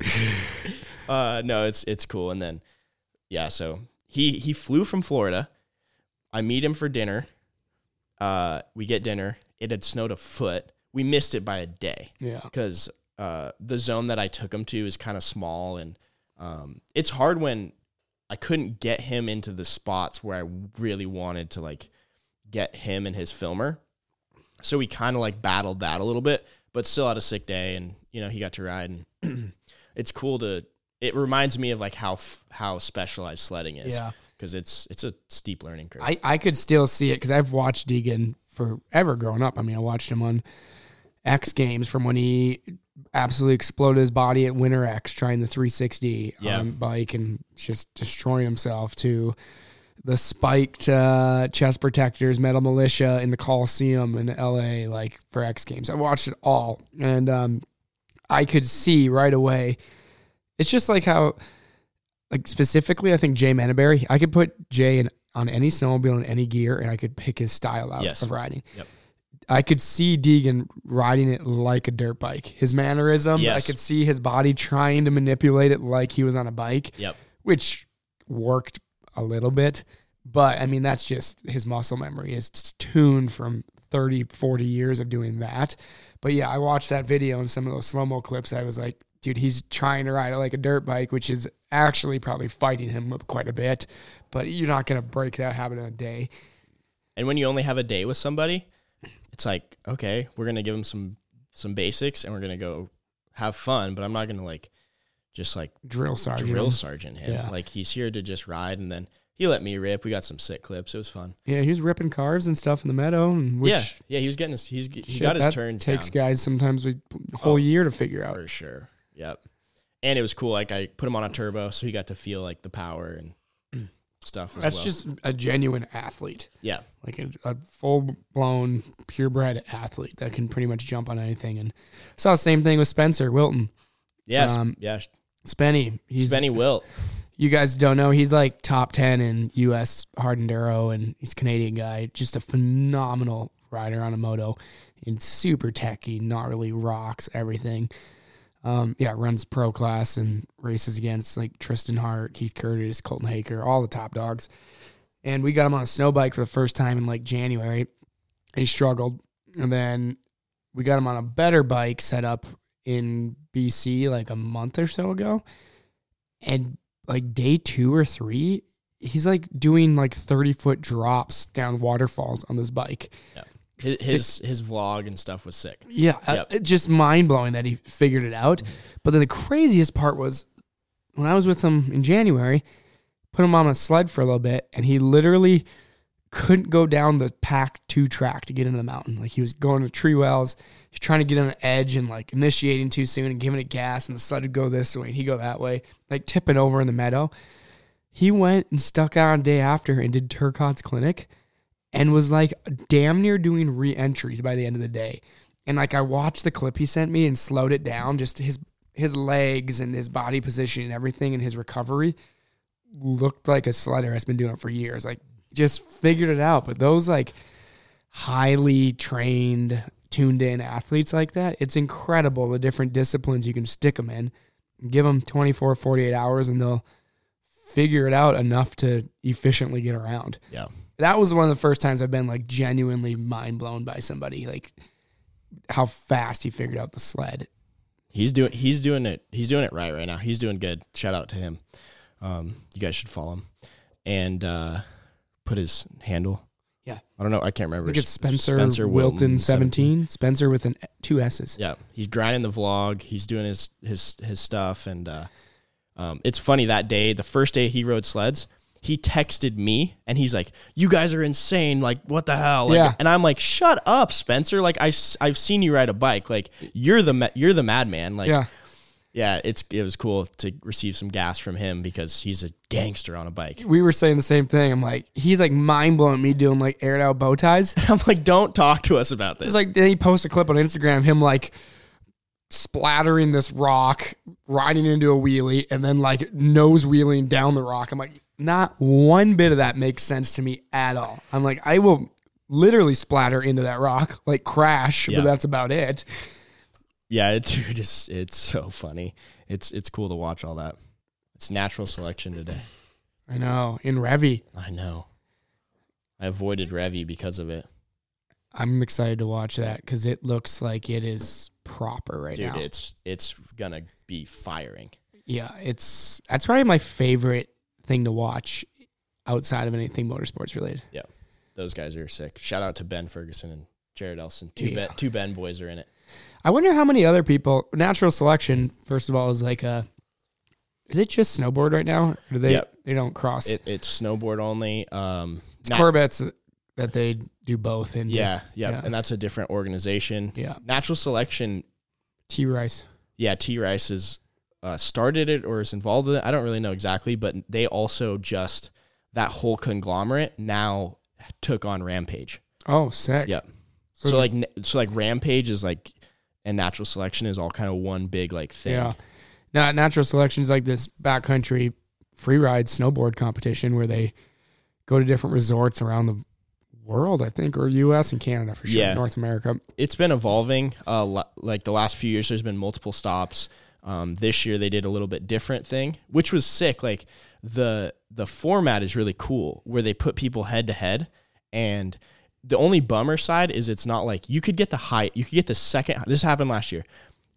uh, no, it's it's cool. And then, yeah, so he he flew from Florida. I meet him for dinner. Uh, we get dinner. It had snowed a foot. We missed it by a day Yeah. because uh, the zone that I took him to is kind of small, and um, it's hard when I couldn't get him into the spots where I really wanted to like get him and his filmer. So we kind of like battled that a little bit, but still had a sick day, and you know he got to ride, and it's cool to. It reminds me of like how f- how specialized sledding is, Yeah. Because it's it's a steep learning curve. I, I could still see it because I've watched Deegan forever growing up. I mean, I watched him on X Games from when he absolutely exploded his body at Winter X trying the 360 Yeah. on bike and just destroying himself to the spiked uh, chest protectors, Metal Mulisha in the Coliseum in LA, like for X Games. I watched it all, and um, I could see right away. It's just like how, like specifically, I think Jay Manaberry. I could put Jay in on any snowmobile in any gear, and I could pick his style out Yes. of riding. Yep. I could see Deegan riding it like a dirt bike. His mannerisms, I could see his body trying to manipulate it like he was on a bike Yep. which worked a little bit. But I mean, that's just his muscle memory is tuned from 30, 40 years of doing that. But yeah, I watched that video and some of those slow mo clips. I was like, dude, he's trying to ride it like a dirt bike, which is actually probably fighting him up quite a bit. But you're not going to break that habit in a day. And when you only have a day with somebody, it's like, okay, we're gonna give him some some basics and we're gonna go have fun, but I'm not gonna like just like Drill sergeant. drill sergeant him. Yeah. Like he's here to just ride and then he let me rip. We got some sick clips. It was fun. Yeah, he was ripping cars and stuff in the meadow. And which, yeah. Yeah, he was getting his he's he shit, got his turns Takes down guys sometimes a whole Oh, year to figure out. for sure. Yep. And it was cool. Like I put him on a turbo so he got to feel like the power and stuff as That's well. just a genuine athlete. yeah. like a, a full blown purebred athlete that can pretty much jump on anything. And saw the same thing with Spencer Wilton. Yes. Um, yeah. Spenny, he's Spenny Wilt. you guys don't know he's like top ten in U.S. hard enduro, and he's a Canadian guy. Just a phenomenal rider on a moto, and super techy, gnarly rocks everything. Um, yeah, runs pro class and races against like Trystan Hart, Keith Curtis, Colton Haaker, all the top dogs. And we got him on a snow bike for the first time in like January. He struggled, and then we got him on a better bike set up in BC like a month or so ago. And like day two or three, he's like doing like 30 foot drops down waterfalls on this bike. His, his his vlog and stuff was sick. Yeah, uh, Yep. it's just mind blowing that he figured it out. But then the craziest part was when I was with him in January, put him on a sled for a little bit, and he literally couldn't go down the pack two track to get into the mountain. Like he was going to tree wells, he's trying to get on the edge and like initiating too soon and giving it gas, and the sled would go this way and he'd go that way, like tipping over in the meadow. He went and stuck out on day after and did Turcotte's clinic and was like damn near doing re-entries by the end of the day. And like I watched the clip he sent me and slowed it down, just his his legs and his body position and everything and his recovery looked like a sledder has been doing it for years. Like just figured it out. But those like highly trained, tuned in athletes like that, it's incredible the different disciplines you can stick them in. Give them 24, 48 hours and they'll figure it out enough to efficiently get around Yeah. That was one of the first times I've been like genuinely mind blown by somebody, like how fast he figured out the sled. He's doing he's doing it he's doing it right right now. He's doing good. Shout out to him. Um, you guys should follow him and uh, put his handle. Yeah. I don't know. I can't I remember. think it's S- Spencer, Wilton, 17. Spencer with an two S's. Yeah, he's grinding the vlog. He's doing his his his stuff, and uh, um, it's funny that day, the first day he rode sleds, he texted me, and he's like, "You guys are insane! Like, what the hell?" Like, Yeah. and I'm like, "Shut up, Spencer! Like, I I've seen you ride a bike. Like, you're the ma- you're the madman. Like, yeah. yeah, it's it was cool to receive some gas from him because he's a gangster on a bike. We were saying the same thing. I'm like, he's like mind blowing me doing like aired out bow ties. I'm like, don't talk to us about this. It's like then he posts a clip on Instagram, him like splattering this rock, riding into a wheelie, and then like nose wheeling down the rock. I'm like, not one bit of that makes sense to me at all. I'm like, I will literally splatter into that rock, like crash, Yeah. but that's about it. yeah, it, dude, it's it's so funny. It's it's cool to watch all that. It's natural selection today. I know. In Revy, I know. I avoided Revy because of it. I'm excited to watch that because it looks like it is proper right Dude, now. it's it's gonna be firing. yeah, it's that's probably my favorite thing to watch outside of anything motorsports related. Yeah, those guys are sick. Shout out to Ben Ferguson and Jared Elston. Two Yeah. Ben two Bend boys are in it. I wonder how many other people. Natural selection, first of all, is like a. Is it just snowboard right now? Or do they Yep. they don't cross? it it's snowboard only. Um it's nat- Corvettes that they do both in. yeah, yeah, Yeah. and that's a different organization. yeah. Natural selection, T Rice. yeah, T Rice is uh, started it or is involved in it. I don't really know exactly, but they also just that whole conglomerate now took on Rampage. Oh, sick. Yep. So So, like so like Rampage is like and natural selection is all kind of one big like thing. Yeah. Now, natural selection is like this backcountry free ride snowboard competition where they go to different resorts around the world, I think, or U.S. and Canada for sure, Yeah. North America. It's been evolving. Uh, like the last few years, there's been multiple stops. Um, this year they did a little bit different thing, which was sick. Like the the format is really cool, where they put people head to head, and the only bummer side is it's not like you could get the high, you could get the second. This happened last year.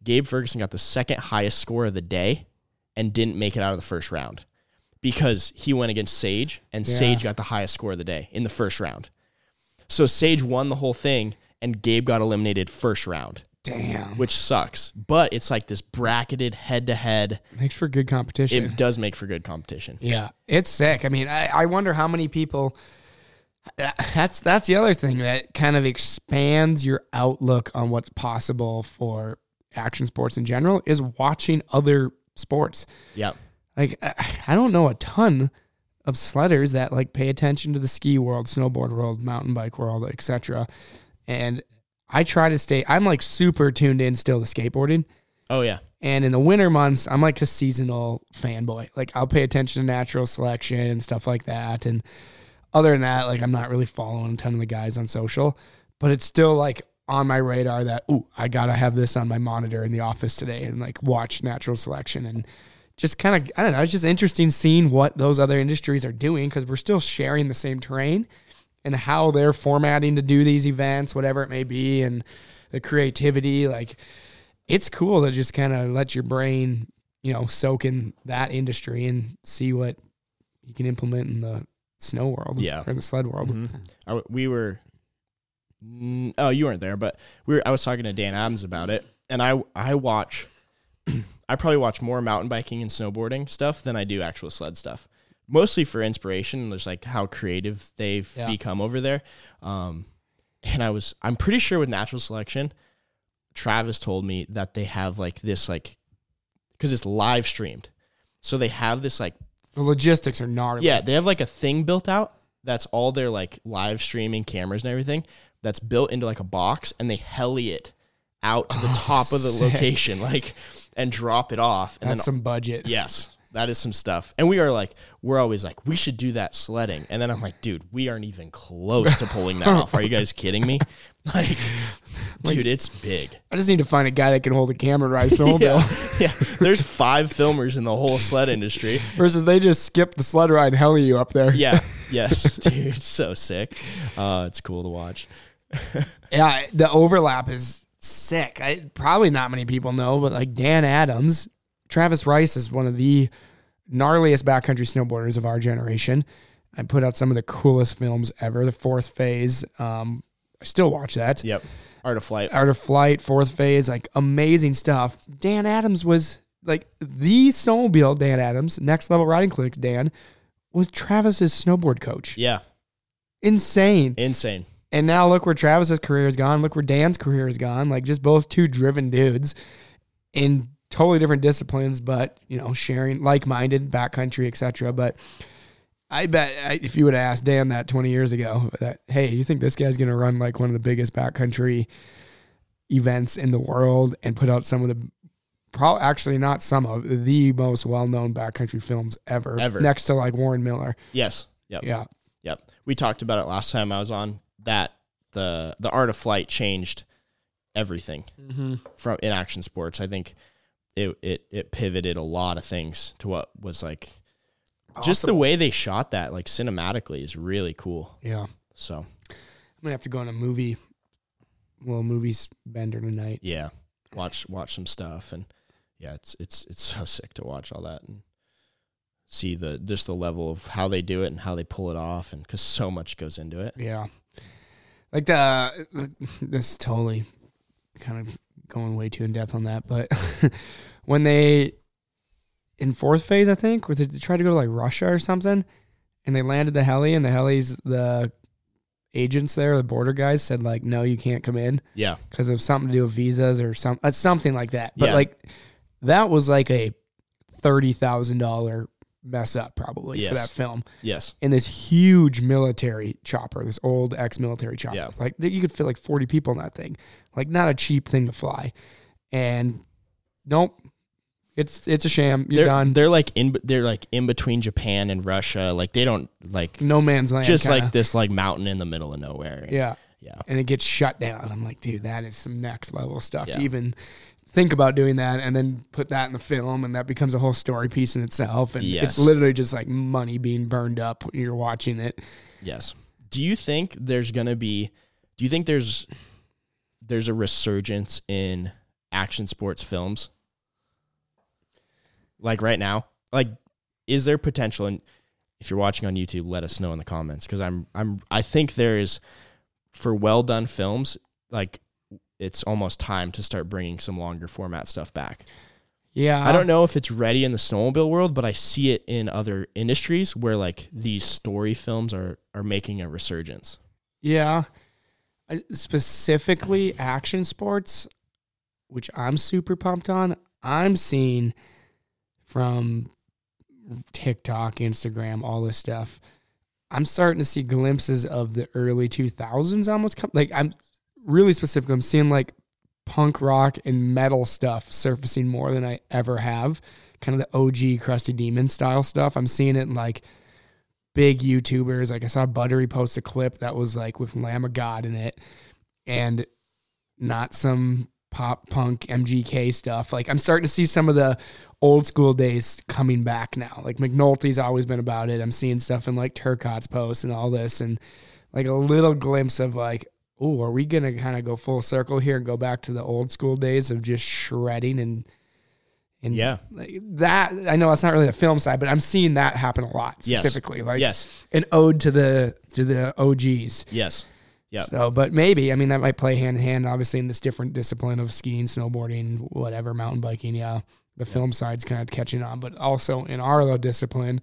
Gabe Ferguson got the second highest score of the day, and didn't make it out of the first round because he went against Sage, and Yeah. Sage got the highest score of the day in the first round. So Sage won the whole thing, and Gabe got eliminated first round, Damn. which sucks. But it's like this bracketed head to head. Makes for good competition. It does make for good competition. Yeah, it's sick. I mean, I, I wonder how many people. That's that's the other thing that kind of expands your outlook on what's possible for action sports in general is watching other sports. Yep. Like I I don't know a ton of sledders that like pay attention to the ski world, snowboard world, mountain bike world, etc. And I try to stay. I'm like super tuned in still to skateboarding. Oh yeah. And in the winter months, I'm like a seasonal fanboy. Like I'll pay attention to natural selection and stuff like that. And other than that, like I'm not really following a ton of the guys on social, but it's still like on my radar that ooh, I gotta have this on my monitor in the office today and like watch natural selection and just kind of I don't know. It's just interesting seeing what those other industries are doing because we're still sharing the same terrain and how they're formatting to do these events, whatever it may be, and the creativity. Like it's cool to just kind of let your brain, you know, soak in that industry and see what you can implement in the snow world, Yeah. or the sled world. Mhm. I we were. mm, Oh, you weren't there, but we were. I was talking to Dan Adams about it, and I I watch. I probably watch more mountain biking and snowboarding stuff than I do actual sled stuff. Mostly for inspiration, There's like how creative they've Yeah. become over there. Um, and I was, I'm pretty sure with natural selection, Travis told me that they have like this like, because it's live streamed, so they have this like The logistics are gnarly. yeah, they have like a thing built out that's all their like live streaming cameras and everything that's built into like a box and they heli it out to the Oh, top of the location like and drop it off and that's then some budget. yes that is some stuff. And we are like we're always like we should do that sledding. And then i'm like dude we aren't even close to pulling that off. Are you guys kidding me? Like dude it's big. I just need to find a guy that can hold a camera right snowmobile yeah. There's five filmers in the whole sled industry. Versus they just skip the sled ride and heli you up there. yeah yes dude it's so sick. Uh it's cool to watch. Yeah, the overlap is sick. I probably not many people know, but like Dan Adams, Travis Rice is one of the gnarliest backcountry snowboarders of our generation. I put out some of the coolest films ever. The fourth phase, um, I still watch that. Yep. Art of Flight. Art of Flight, fourth phase, like amazing stuff. Dan Adams was like the snowmobile. Dan Adams, next level riding clinics. Dan was Travis's snowboard coach. Yeah. Insane. Insane. And now look where Travis's career has gone. Look where Dan's career has gone. Like just both two driven dudes in totally different disciplines, but you know, sharing like-minded backcountry, etc. But I bet I- if you would have asked Dan that 20 years ago, that hey, you think this guy's going to run like one of the biggest backcountry events in the world and put out some of the probably actually not some of the most well-known backcountry films ever, Ever. next to like Warren Miller. Yes. Yep. Yeah. Yep. We talked about it last time I was on that the the art of flight changed everything Mm-hmm. from in action sports. I think it it it pivoted a lot of things to what was like just the way they shot that like cinematically is really cool. yeah. So, I'm gonna have to go on a movie, little movies bender tonight. yeah. Watch watch some stuff and yeah, it's it's it's so sick to watch all that and see the just the level of how they do it and how they pull it off and cuz so much goes into it. Yeah, like the this totally kind of going way too in depth on that, but when they in fourth phase, I think, where they tried to go to like Russia or something, and they landed the heli, and the heli's the agents there, the border guys said like, no, you can't come in Yeah. because of something to do with visas or some uh, something like that. But Yeah. like that was like a thirty thousand dollar mess up probably for that film. Yes. In this huge military chopper, this old ex-military chopper, Yeah. like you could fit like forty people in that thing. Like not a cheap thing to fly. And nope, it's it's a sham. You're They're done. they're like in they're like in between Japan and Russia. Like they don't like no man's land. just kinda. like this like mountain in the middle of nowhere. yeah. Yeah. and it gets shut down. I'm like, dude, that is some next level stuff to even think about doing that and then put that in the film and that becomes a whole story piece in itself. And Yes. it's literally just like money being burned up when you're watching it. Yes. Do you think there's gonna be? Do you think there's there's a resurgence in action sports films? Like right now, like is there potential? And if you're watching on YouTube, let us know in the comments because I'm I'm I think there is for well done films like it's almost time to start bringing some longer format stuff back. Yeah. I don't know if it's ready in the snowmobile world, but I see it in other industries where like these story films are are making a resurgence. Yeah. Specifically action sports, which I'm super pumped on. I'm seeing from TikTok, Instagram, all this stuff. I'm starting to see glimpses of the early 2000s almost come like I'm really specific. I'm seeing like punk rock and metal stuff surfacing more than I ever have. Kind of the OG Crusty Demon style stuff. I'm seeing it in like big YouTubers. Like I saw Buttery post a clip that was like with Lamb of God in it and not some pop punk MGK stuff. Like I'm starting to see some of the old school days coming back now. Like McNulty's always been about it. I'm seeing stuff in like Turcotte's posts and all this and like a little glimpse of like, oh, are we gonna kind of go full circle here and go back to the old school days of just shredding and and Yeah. that I know it's not really the film side, but I'm seeing that happen a lot Yes. specifically. Like yes, an ode to the to the OGs. yes, yeah, So, but maybe I mean that might play hand in hand. Obviously, in this different discipline of skiing, snowboarding, whatever, mountain biking. Yeah, the film side's kind of catching on, but also in our little discipline,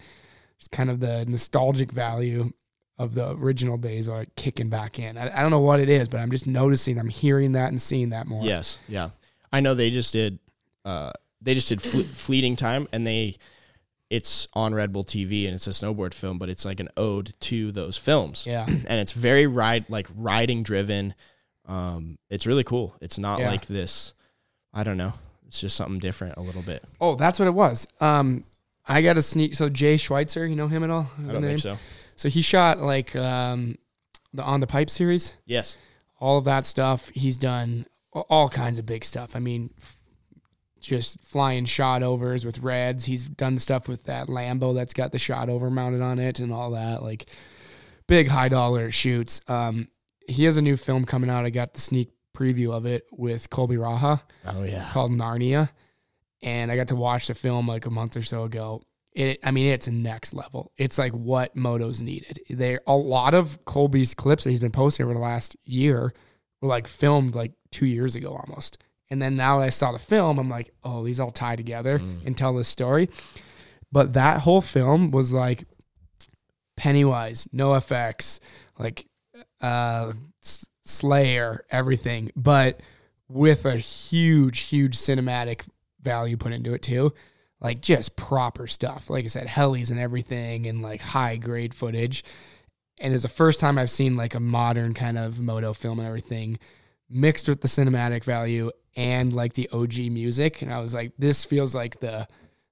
it's kind of the nostalgic value of the original days are kicking back in. I, I don't know what it is, but I'm just noticing. I'm hearing that and seeing that more. yes, yeah. I know they just did. Uh, they just did fle- fleeting time, and they. It's on Red Bull TV, and it's a snowboard film, but it's like an ode to those films. yeah, and it's very ride like riding driven. Um, it's really cool. It's not Yeah. like this. I don't know. It's just something different a little bit. Oh, that's what it was. Um, I got a sneak. So Jay Schweitzer, you know him at all? I don't think so. So he shot like um, the On the Pipe series. Yes. all of that stuff. He's done all kinds of big stuff. I mean, f- just flying Shotovers with Reds. He's done stuff with that Lambo that's got the Shotover mounted on it and all that. Like big high dollar shoots. Um, he has a new film coming out. I got the sneak preview of it with Colby Raha Oh yeah. called Narnia, and I got to watch the film like a month or so ago. It, I mean, it's next level. It's like what motos needed. There, a lot of Colby's clips that he's been posting over the last year were like filmed like two years ago almost. And then now I saw the film, I'm like, oh, these all tie together and tell this story. But that whole film was like Pennywise, NOFX, like uh, S- Slayer, everything, but with a huge, huge cinematic value put into it too. Like just proper stuff. Like I said, helis and everything, and like high grade footage. And it's the first time I've seen like a modern kind of moto film and everything mixed with the cinematic value and like the OG music. And I was like, this feels like the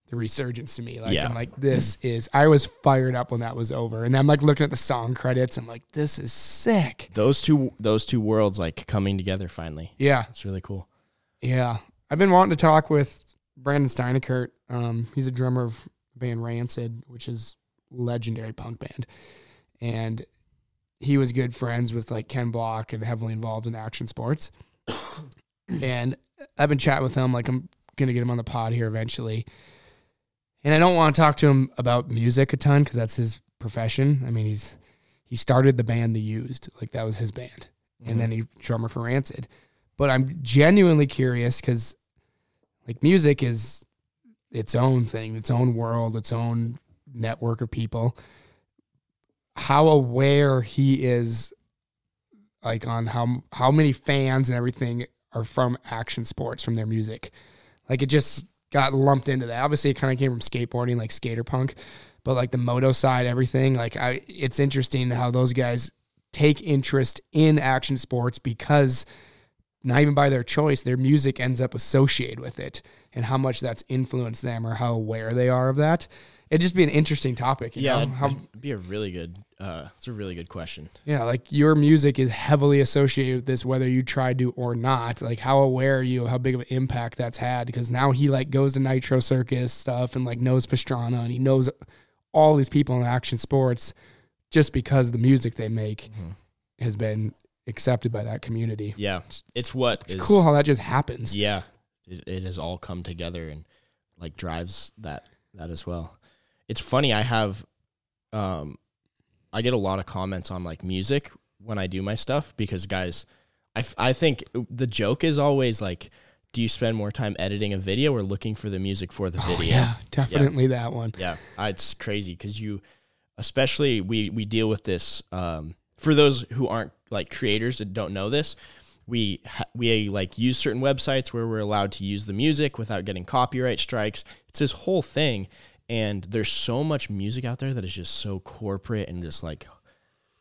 the resurgence to me. Like Yeah. I'm like, this is I was fired up when that was over. And I'm like looking at the song credits. I'm like, this is sick. Those two those two worlds like coming together finally. Yeah. It's really cool. Yeah. I've been wanting to talk with Branden Steineckert. Um, he's a drummer of the band Rancid, which is legendary punk band. And he was good friends with like Ken Block and heavily involved in action sports. and I've been chatting with him like I'm gonna get him on the pod here eventually. And I don't want to talk to him about music a ton because that's his profession. I mean, he's he started the band The Used, like that was his band, and then mm-hmm. he drummer for Rancid. But I'm genuinely curious because like music is its own thing, its own world, its own network of people. How aware he is, like on how how many fans and everything are from action sports from their music. Like it just got lumped into that. Obviously, it kind of came from skateboarding, like skater punk, but like the moto side, everything. Like I, it's interesting how those guys take interest in action sports because not even by their choice, their music ends up associated with it, and how much that's influenced them or how aware they are of that. It'd just be an interesting topic. You Yeah, know? it'd, be a really good. Uh, it's a really good question. yeah, like your music is heavily associated with this, whether you tried to or not. Like, how aware are you of how big of an impact that's had? Because now he like goes to Nitro Circus stuff and like knows Pastrana and he knows all these people in action sports just because the music they make has been accepted by that community. Yeah, it's what It's is- cool how that just happens. Yeah, it, it has all come together and like drives that that as well. It's funny. I have, um, I get a lot of comments on like music when I do my stuff because guys, I f- I think the joke is always like, do you spend more time editing a video or looking for the music for the Oh, video? yeah, definitely that one. Yeah, uh, it's crazy because you, especially we we deal with this. Um, for those who aren't like creators and don't know this, we ha- we like use certain websites where we're allowed to use the music without getting copyright strikes. It's this whole thing, and there's so much music out there that is just so corporate and just like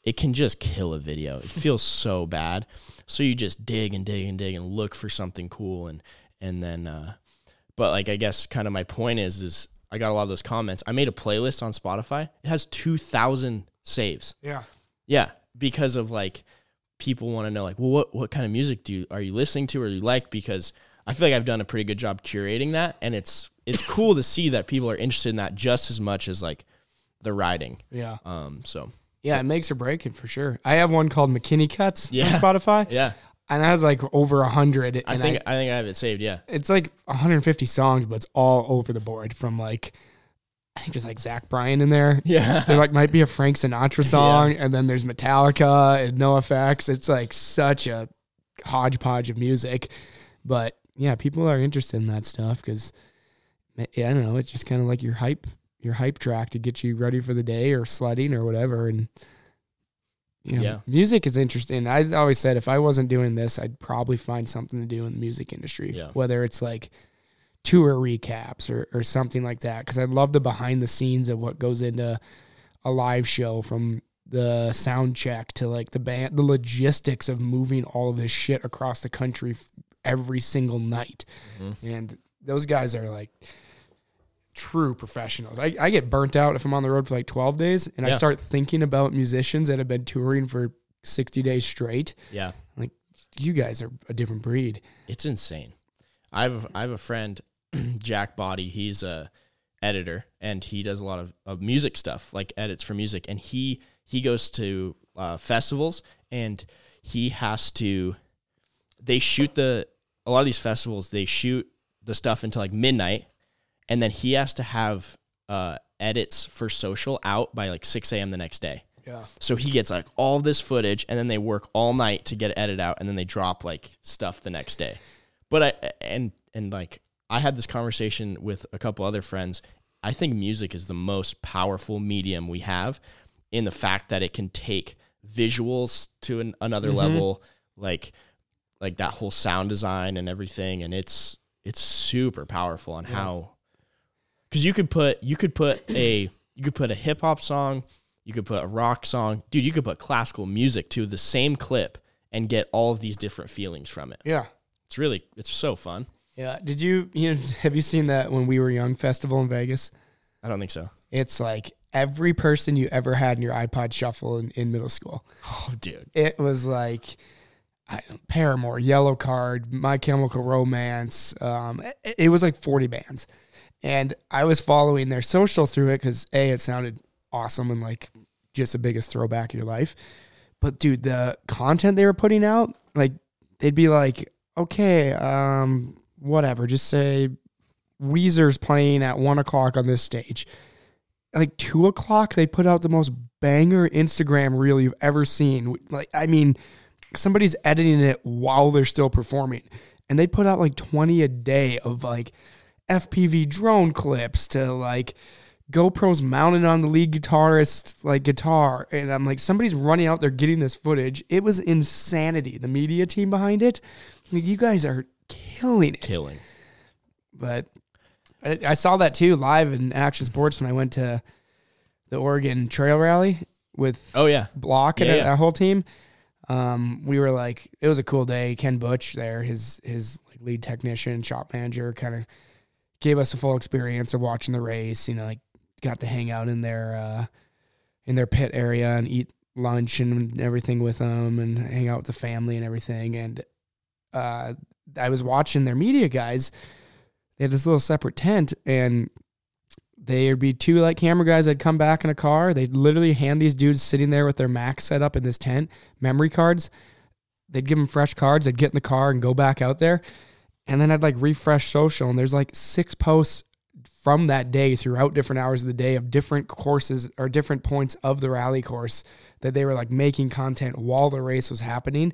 it can just kill a video. It feels so bad. So you just dig and dig and dig and look for something cool and and then uh but like I guess kind of my point is is I got a lot of those comments. I made a playlist on Spotify. It has 2000 saves. Yeah. Yeah, because of like people want to know like, well what what kind of music do you, are you listening to or you like because I feel like I've done a pretty good job curating that and it's it's cool to see that people are interested in that just as much as like the riding. Yeah. Um so Yeah, it makes or break it for sure. I have one called McKinney Cuts Yeah. on Spotify, yeah, and that has like over a hundred. I think I, think I have it saved, yeah. it's like 150 songs, but it's all over the board from like I think there's like Zach Bryan in there. Yeah. There like might be a Frank Sinatra song, and then there's Metallica and NOFX. It's like such a hodgepodge of music, but yeah, people are interested in that stuff because I don't know. It's just kind of like your hype, your hype track to get you ready for the day or sledding or whatever. And you know, Yeah. music is interesting. I always said if I wasn't doing this, I'd probably find something to do in the music industry. Yeah. Whether it's like tour recaps or, or something like that. Cause I love the behind the scenes of what goes into a live show from the sound check to like the band, the logistics of moving all of this shit across the country every single night. Mm-hmm. And those guys are like true professionals. I, I get burnt out if I'm on the road for like 12 days and I start thinking about musicians that have been touring for 60 days straight. Yeah. Like you guys are a different breed. It's insane. I have I have a friend, Jack Body. He's a editor and he does a lot of, of music stuff, like edits for music. And he he goes to uh, festivals and he has to. They shoot the a lot of these festivals. They shoot the stuff until like midnight, and then he has to have uh, edits for social out by like six a.m. the next day. Yeah. So he gets like all this footage and then they work all night to get it edited out and then they drop like stuff the next day. But I and and like I had this conversation with a couple other friends. I think music is the most powerful medium we have in the fact that it can take visuals to an, another level like like that whole sound design and everything and it's it's super powerful on how cuz you could put you could put a you could put a hip hop song you could put a rock song. Dude, you could put classical music to the same clip and get all of these different feelings from it. Yeah. It's really, it's so fun. Yeah. Did you, you know, have you seen that when we were young festival in Vegas? I don't think so. It's like every person you ever had in your iPod shuffle in, in middle school. Oh, dude. It was like I don't, Paramore, Yellowcard, My Chemical Romance. Um, it, it was like 40 bands. And I was following their social through it because A, it sounded awesome and like just the biggest throwback of your life. But dude, the content they were putting out, like they'd be like, okay, um, whatever, just say Weezer's playing at one o'clock on this stage. Like two o'clock, they put out the most banger Instagram reel you've ever seen. Like, I mean, somebody's editing it while they're still performing, and they put out like twenty a day of like FPV drone clips to like GoPro's mounted on the lead guitarist like guitar, and I'm like, somebody's running out there getting this footage. It was insanity. The media team behind it, like, you guys are killing it. Killing. But I, I saw that too live in Action Sports when I went to the Oregon Trail Rally with Oh yeah, Block and Yeah, that whole team. Um, we were like, it was a cool day. Ken Butch there, his his like lead technician, shop manager, kind of gave us a full experience of watching the race. You know, like got to hang out in their uh, in their pit area and eat lunch and everything with them, and hang out with the family and everything. And uh, I was watching their media guys. They had this little separate tent, and there'd be two like camera guys that'd come back in a car. They'd literally hand these dudes sitting there with their Macs set up in this tent, memory cards. They'd give them fresh cards. They'd get in the car and go back out there. And then I'd like refresh social, and there's like six posts from that day throughout different hours of the day of different courses or different points of the rally course that they were like making content while the race was happening.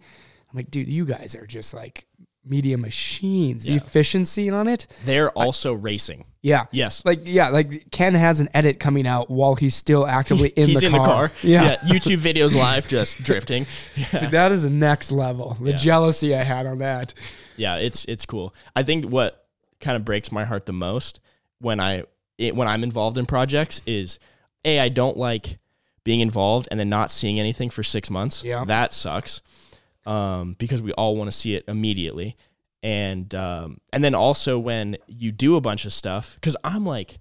I'm like, dude, you guys are just like media machines. The efficiency on it. they're also racing. Yeah. Yes, Like yeah, like Ken has an edit coming out while he's still actively in, he's the, in car. the car. Yeah, YouTube videos live, just drifting. Yeah. Dude, that is the next level. The Yeah. jealousy I had on that. Yeah, it's it's cool. I think what kind of breaks my heart the most when I it, when I'm involved in projects is a I don't like being involved and then not seeing anything for six months. Yeah. that sucks. Um, because we all want to see it immediately, and um, and then also when you do a bunch of stuff, because I'm like.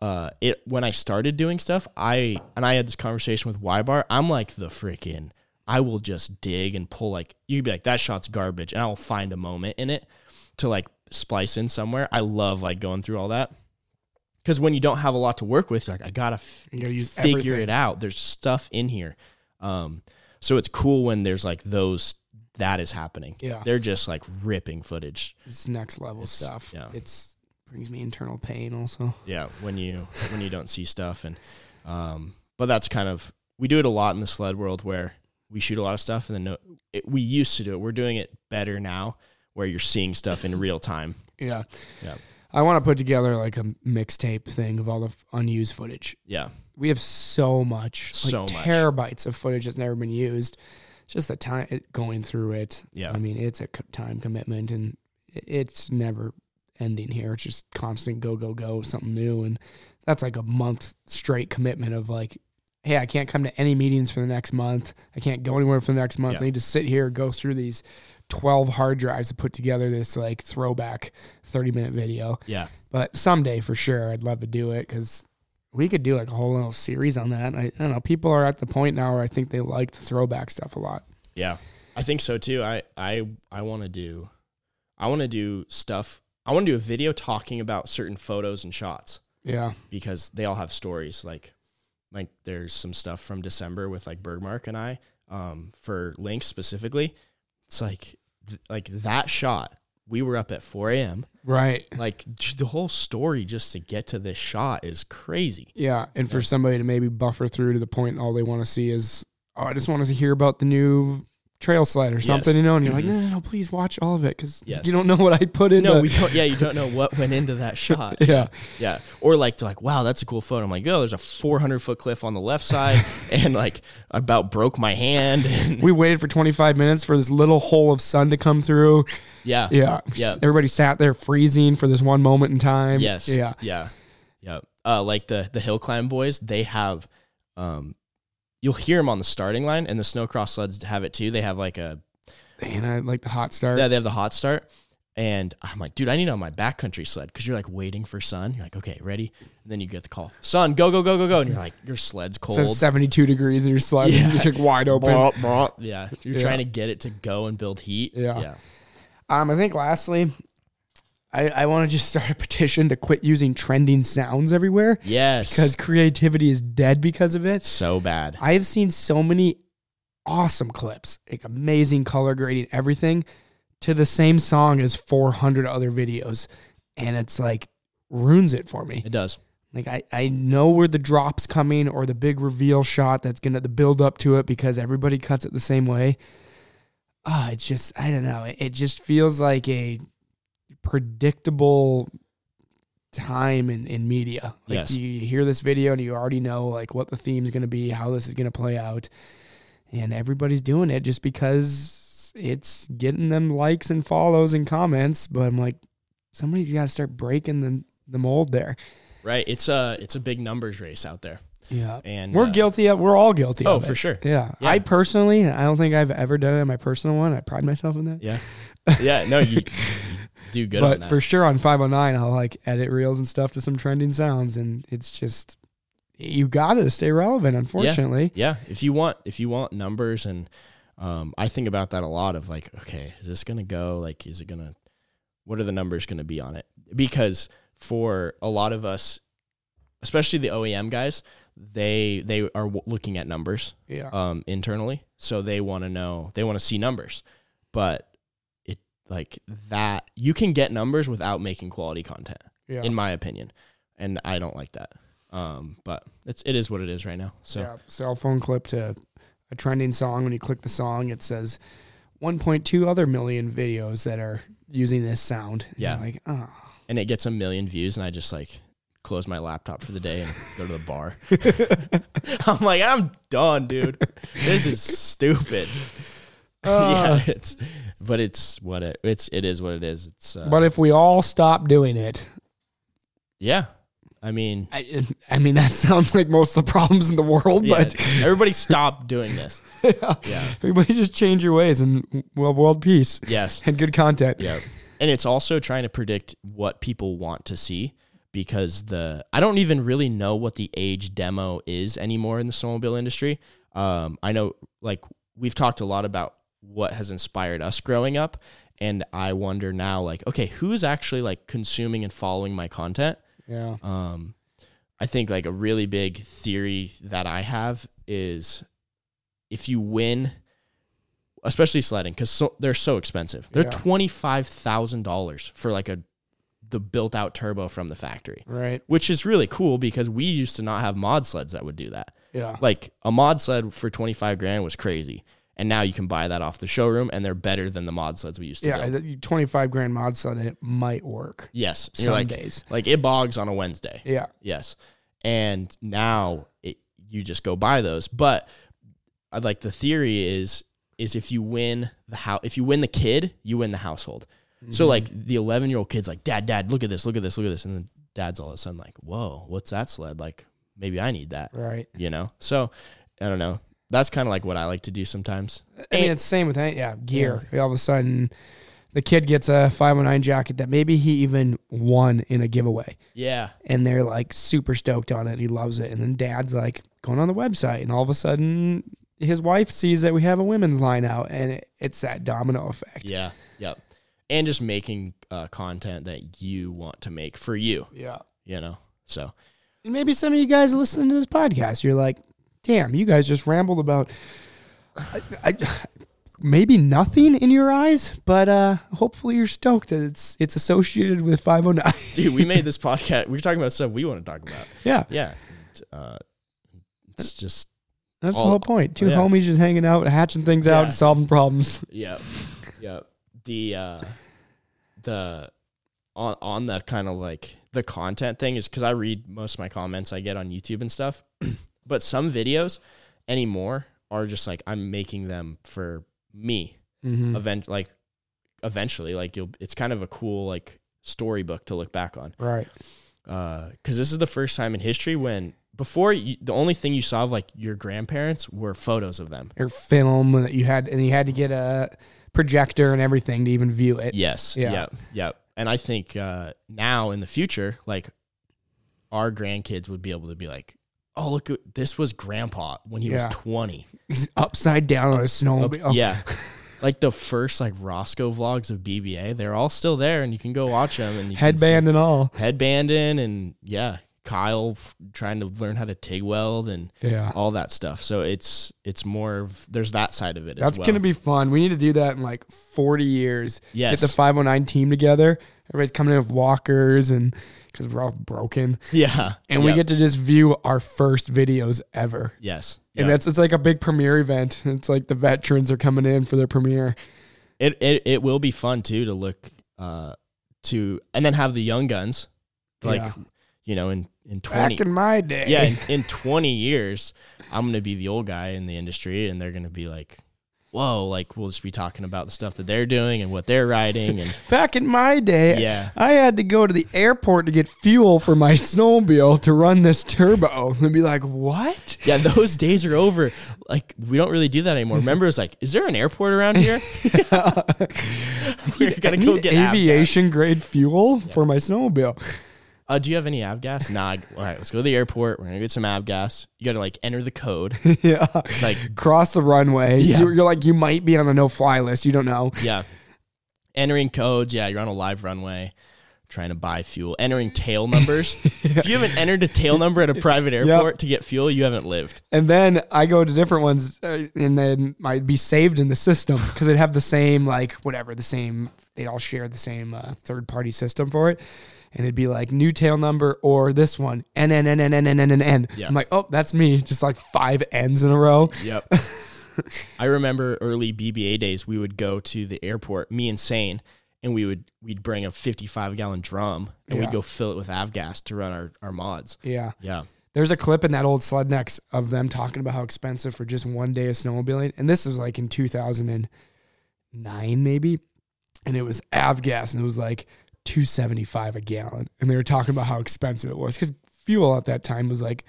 Uh, it when I started doing stuff, I and I had this conversation with Ybar. I'm like the freaking. I will just dig and pull like you could be like that shot's garbage, and I will find a moment in it to like splice in somewhere. I love like going through all that because when you don't have a lot to work with, you're like I gotta f- You gotta use figure everything. it out. There's stuff in here, um, so it's cool when there's like those that is happening. Yeah. they're just like ripping footage. It's next level It's- stuff. yeah. It's brings me internal pain also. Yeah, when you when you don't see stuff and um but that's kind of we do it a lot in the sled world where we shoot a lot of stuff and then no, it, we used to do it. We're doing it better now where you're seeing stuff in real time. Yeah. Yeah. I want to put together like a mixtape thing of all the f- unused footage. Yeah. We have so much, like So much. terabytes of footage that's never been used. Just the time it, going through it. Yeah. I mean, it's a co- time commitment and it's never ending here. It's just constant go, go, go, something new. And that's like a month straight commitment of like, hey, I can't come to any meetings for the next month. I can't go anywhere for the next month. Yeah. I need to sit here, go through these 12 hard drives to put together this like throwback 30 minute video. Yeah. But someday for sure, I'd love to do it because we could do like a whole little series on that. I, I don't know. People are at the point now where I think they like the throwback stuff a lot. Yeah. I think so too. I I I want to do I want to do stuff. I want to do a video talking about certain photos and shots Yeah. because they all have stories like like there's some stuff from December with like Bergmark and I um for Lynx specifically. It's like th- like that shot. We were up at 4 a.m. Right. Like the whole story just to get to this shot is crazy. Yeah. And for somebody to maybe buffer through to the point all they want to see is, oh, I just want to hear about the new trail sled or something, you know? And you're like, no, no, no, please watch all of it because Yes. you don't know what I put in. No, we don't. Yeah, you don't know what went into that shot. Yeah. Yeah. Or like to like, wow, that's a cool photo. I'm like, oh, there's a 400 foot cliff on the left side, and like about broke my hand. And We waited for 25 minutes for this little hole of sun to come through. yeah. Yeah. Yeah. Everybody sat there freezing for this one moment in time. Yes. Yeah. Yeah. Yeah. Uh, like the the hill climb boys, they have, um, you'll hear them on the starting line, and the snowcross sleds have it too. They have like a And I like the hot start. yeah, they have the hot start. And I'm like, dude, I need on my backcountry sled because you're like waiting for sun. You're like, okay, ready? And then you get the call, sun, go, go, go, go, go. And you're like, your sled's It cold. says 72 degrees and you're sliding. Yeah. You're like wide open. Brah, brah. Yeah. You're Yeah. trying to get it to go and build heat. Yeah. Yeah. Um, I think lastly, I, I want to just start a petition to quit using trending sounds everywhere Yes. because creativity is dead because of it. so bad. I have seen so many awesome clips, like amazing color grading, everything to the same song as 400 other videos. And it's like ruins it for me. It does. Like I, I know where the drop's coming or the big reveal shot that's gonna the build up to it because everybody cuts it the same way. Ah, it's just I don't know. It, it just feels like a predictable time in, in media. Like Yes. you, you hear this video and you already know like what the theme's gonna be, how this is gonna play out. And everybody's doing it just because it's getting them likes and follows and comments. But I'm like, somebody's gotta start breaking the the mold there. Right. It's a it's a big numbers race out there. Yeah. And We're uh, guilty of we're all guilty Oh, for sure. Yeah. Yeah. I personally I don't think I've ever done it in my personal one. I pride myself in that. Yeah. Yeah. No, you do good but for sure on 509 I'll like edit reels and stuff to some trending sounds and it's just you got to stay relevant unfortunately. yeah. If you want if you want numbers and um, I think about that a lot of like, okay, is this gonna go? Like, is it gonna what are the numbers gonna be on it? Because for a lot of us, especially the OEM guys, they they are w- looking at numbers Yeah. um, internally. So they want to know, they want to see numbers. But like that, you can get numbers without making quality content, yeah. in my opinion. And I don't like that. Um, but it's it is what it is right now. So yeah. Cell phone clip to a trending song. When you click the song, it says 1.2 other million videos that are using this sound. And Yeah. like, oh. and it gets a million views, and I just like close my laptop for the day and go to the bar. I'm like, I'm done, dude. This is stupid. Uh, yeah, it's but it's what it it's it is what it is. It's uh, But if we all stop doing it, yeah. I mean, I, I mean, that sounds like most of the problems in the world, yeah, but everybody stop doing this. yeah. Yeah. everybody just change your ways and we'll have world peace Yes. and good content. Yeah. And it's also trying to predict what people want to see because the I don't even really know what the age demo is anymore in the snowmobile industry. Um, I know like we've talked a lot about what has inspired us growing up and I wonder now like okay, who's actually like consuming and following my content? Yeah. Um, I think like a really big theory that I have is if you win, especially sledding, because so, they're so expensive. They're Yeah. twenty five thousand dollars for like a the built out turbo from the factory, Right. which is really cool because we used to not have mod sleds that would do that. Yeah. Like a mod sled for twenty five grand was crazy. And now you can buy that off the showroom, and they're better than the mod sleds we used to. Yeah. build. 25 grand mod sled, it might work Yes, some like days. like it bogs on a Wednesday. Yeah. Yes. And now it, you just go buy those. But I'd like the theory is is if you win the house, if you win the kid, you win the household. So Mm-hmm. like the 11 year old kid's like, dad, dad, look at this, look at this, look at this. And then dad's all of a sudden like, whoa, what's that sled? Like maybe I need that, Right. you know? So I don't know. That's kind of like what I like to do sometimes. I mean, it's same with yeah gear. All of a sudden, the kid gets a 509 jacket that maybe he even won in a giveaway, Yeah. and they're like super stoked on it. He loves it, and then dad's like going on the website, and all of a sudden, his wife sees that we have a women's line out, and it, it's that domino effect. Yeah. Yep. And just making uh, content that you want to make for you, Yeah. you know? So And maybe some of you guys listening to this podcast, you're like, damn, you guys just rambled about I, I, maybe nothing in your eyes, but uh, hopefully you're stoked that it's it's associated with 509. dude, we made this podcast. We're talking about stuff we want to talk about. yeah, Yeah. Uh, it's just, that's All- the whole point. Two yeah. homies just hanging out, hatching things out, and solving problems. yeah. Yeah. The, uh, the, on, on the kind of like the content thing is because I read most of my comments I get on YouTube and stuff. but some videos anymore are just like, I'm making them for me. Mm-hmm. Event, like, eventually, like, you'll, it's kind of a cool, like, storybook to look back on. Right. because this is the first time in history when before you, the only thing you saw of like your grandparents were photos of them. Or film that you had, and you had to get a projector and everything to even view it. Yes. Yeah. Yep. Yep. And I think uh, now in the future, like our grandkids would be able to be like, "Oh, look, this was Grandpa when he Yeah. was 20." He's upside down on a snowmobile. Yeah. like the first like Roscoe vlogs of BBA, they're all still there, and you can go watch them. And you can see- Headband and all. headbanding, and yeah, Kyle f- trying to learn how to TIG weld and Yeah. all that stuff. So it's it's more of there's that side of it That's as well. gonna be fun. We need to do that in like 40 years. yes, Get the 509 team together. Everybody's coming in with walkers and because we're all broken, yeah, and we Yep. get to just view our first videos ever. yes, And that's it's like a big premiere event. It's like the veterans are coming in for their premiere. it, it it will be fun too to look uh to and then have the young guns like Yeah. you know in in 20 Back in my day, yeah in, in 20 years i'm gonna be the old guy in the industry and they're gonna be like whoa, like we'll just be talking about the stuff that they're doing and what they're riding and Back in my day, Yeah. I had to go to the airport to get fuel for my snowmobile to run this turbo. And be like, what? yeah, those days are over. Like we don't really do that anymore. Remember, it's like, is there an airport around here? We're gonna go get aviation grade fuel for my snowmobile. Uh, do you have any avgas? Nah. All right, let's go to the airport. We're gonna get some avgas. You got to like enter the code. yeah. Like Cross the runway. Yeah. You're, you're like, you might be on the no fly list. You don't know. Yeah. Entering codes. Yeah, you're on a live runway trying to buy fuel. Entering tail numbers. If you haven't entered a tail number at a private airport to get fuel, you haven't lived. And then I go to different ones uh, and then might be saved in the system because they'd have the same, like, whatever, the same, they'd all share the same uh, third party system for it. And it'd be like new tail number or this one, N, N, N, N, N, N, N, N, N. Yeah. I'm like, oh, that's me. Just like five N's in a row. Yep. I remember early BBA days, we would go to the airport, me and Sane, and we would we'd bring a 55 gallon drum and Yeah. we'd go fill it with avgas to run our, our mods. Yeah. Yeah. There's a clip in that old Slednecks of them talking about how expensive for just one day of snowmobiling. And this was like in 2009, maybe. And it was avgas and it was like 275 a gallon. And they were talking about how expensive it was because fuel at that time was like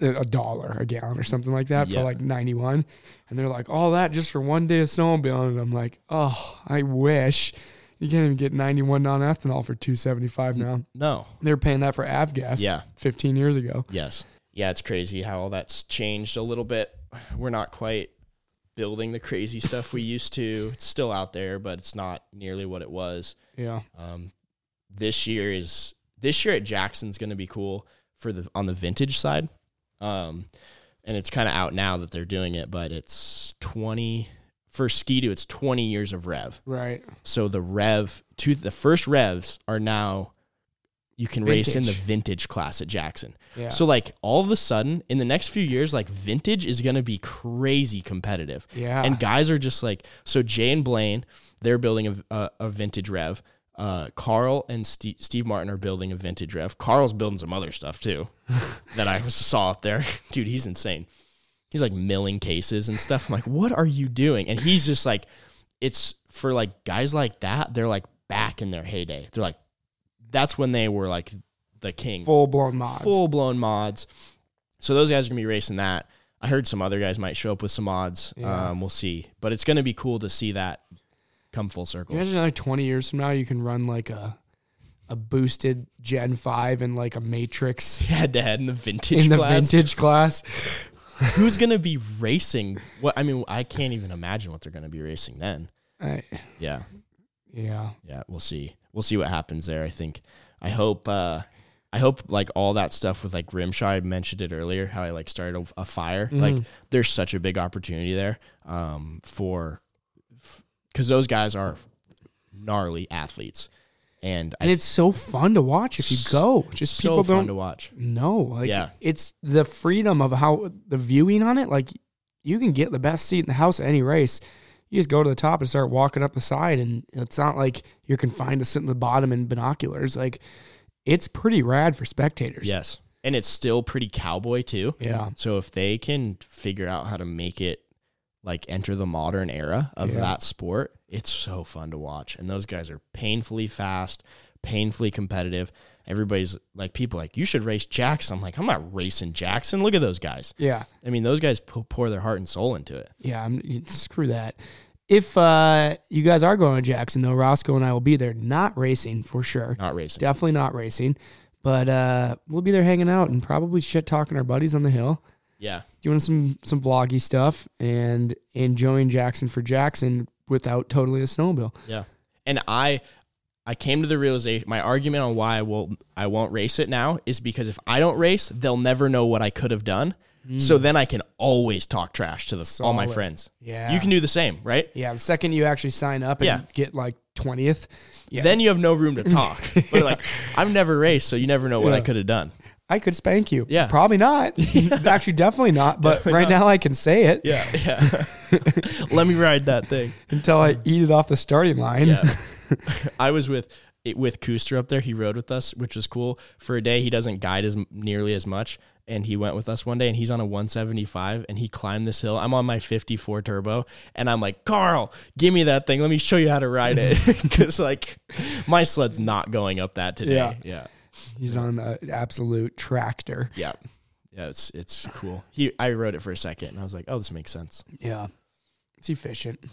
a, dollar a gallon or something like that Yeah. for like 91. And they're like, all that just for one day of snowmobiling. And I'm like, oh, I wish. You can't even get 91 non ethanol for 275 now. No. They were paying that for avgas Yeah. 15 years ago. Yes. Yeah, it's crazy how all that's changed a little bit. We're not quite building the crazy stuff we used to. It's still out there, but it's not nearly what it was. Yeah. Um, this year is this year at Jackson's going to be cool for the on the vintage side. Um, and it's kind of out now that they're doing it, but it's 20 for Ski-Doo, it's 20 years of rev. Right. So the rev two the first revs are now you can race in the Vintage. vintage class at Jackson. Yeah. So like all of a sudden in the next few years, like vintage is gonna be crazy competitive. yeah. And guys are just like so Jay and Blaine, they're building a, a, a vintage rev. Uh, Carl and Steve, Steve Martin are building a vintage rev. Carl's building some other stuff too that I was- saw up there. Dude, he's insane. He's like milling cases and stuff. I'm like, what are you doing? And he's just like, it's for like guys like that. They're like back in their heyday. They're like, that's when they were like the king full blown mods. full blown mods. So those guys are gonna be racing that. I heard some other guys might show up with some mods. Yeah. Um, we'll see, but it's gonna be cool to see that come full circle. Imagine like 20 years from now, you can run like a a boosted Gen 5 and like a Matryx Head to head in the vintage in the class. vintage class. Who's gonna be racing? What I mean, I can't even imagine what they're gonna be racing then. I- Yeah, yeah. yeah, we'll see. We'll see what happens there. I think. I hope. uh I hope like all that stuff with like Rimshot. I mentioned it earlier. How I like started a, a fire. Like Mhm. there's such a big opportunity there um, for because those guys are gnarly athletes, and, And I it's so fun to watch if you go. Just so people fun to watch. No, Like Yeah. it's the freedom of how the viewing on it. Like you can get the best seat in the house at any race. You just go to the top and start walking up the side, and it's not like you're confined to sitting at the bottom in binoculars. Like it's pretty rad for spectators. Yes, and it's still pretty cowboy too. Yeah. So if they can figure out how to make it like enter the modern era of Yeah. that sport, it's so fun to watch. And those guys are painfully fast, painfully competitive. Everybody's like, people like, you should race Jackson. I'm like, I'm not racing Jackson. Look at those guys. Yeah. I mean, those guys pour their heart and soul into it. Yeah, I'm, screw that. If uh, you guys are going to Jackson, though, Roscoe and I will be there. Not racing for sure. Not racing. Definitely not racing. But uh, we'll be there hanging out and probably shit talking our buddies on the hill, Yeah. doing some some vloggy stuff and enjoying Jackson for Jackson without totally a snowmobile. Yeah. And I I came to the realization my argument on why I won't I won't race it now is because if I don't race, they'll never know what I could have done. Mm. So then I can always talk trash to the, all my friends. Yeah, You can do the same, right? Yeah, the second you actually sign up and Yeah. get like twentieth, yeah, Then you have no room to talk. But like I've never raced, so you never know what I could have done. I could spank you. Yeah. probably not. actually, definitely not. But Definitely right not. now, I can say it Yeah, yeah. Let me ride that thing. until I um, eat it off the starting line. Yeah. I was with with Cooster up there. He rode with us, which was cool. For a day, he doesn't guide as nearly as much, and he went with us one day and he's on a 175 and he climbed this hill. I'm on my 54 turbo and I'm like, Carl, give me that thing. Let me show you how to ride it. Cause like my sled's not going up that today. Yeah. Yeah. He's on the absolute tractor. Yeah. Yeah. It's, it's cool. He, I wrote it for a second and I was like, oh, this makes sense. Yeah. It's efficient.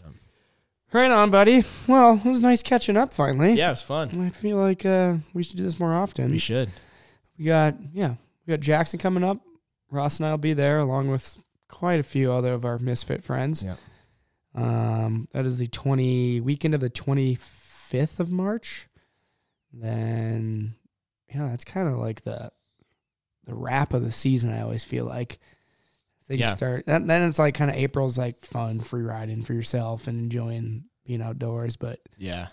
Right on, buddy. Well, it was nice catching up finally. Yeah. It was fun. I feel like uh, we should do this more often. We should. We got yeah, we got Jackson coming up. Ross and I'll be there along with quite a few other of our misfit friends. Yeah. Um, that is the twenty weekend of the twenty fifth of March. Then yeah, that's kind of like the the wrap of the season. I always feel like things Yeah. start. Then, then it's like kind of April's like fun free riding for yourself and enjoying being outdoors. But Yeah.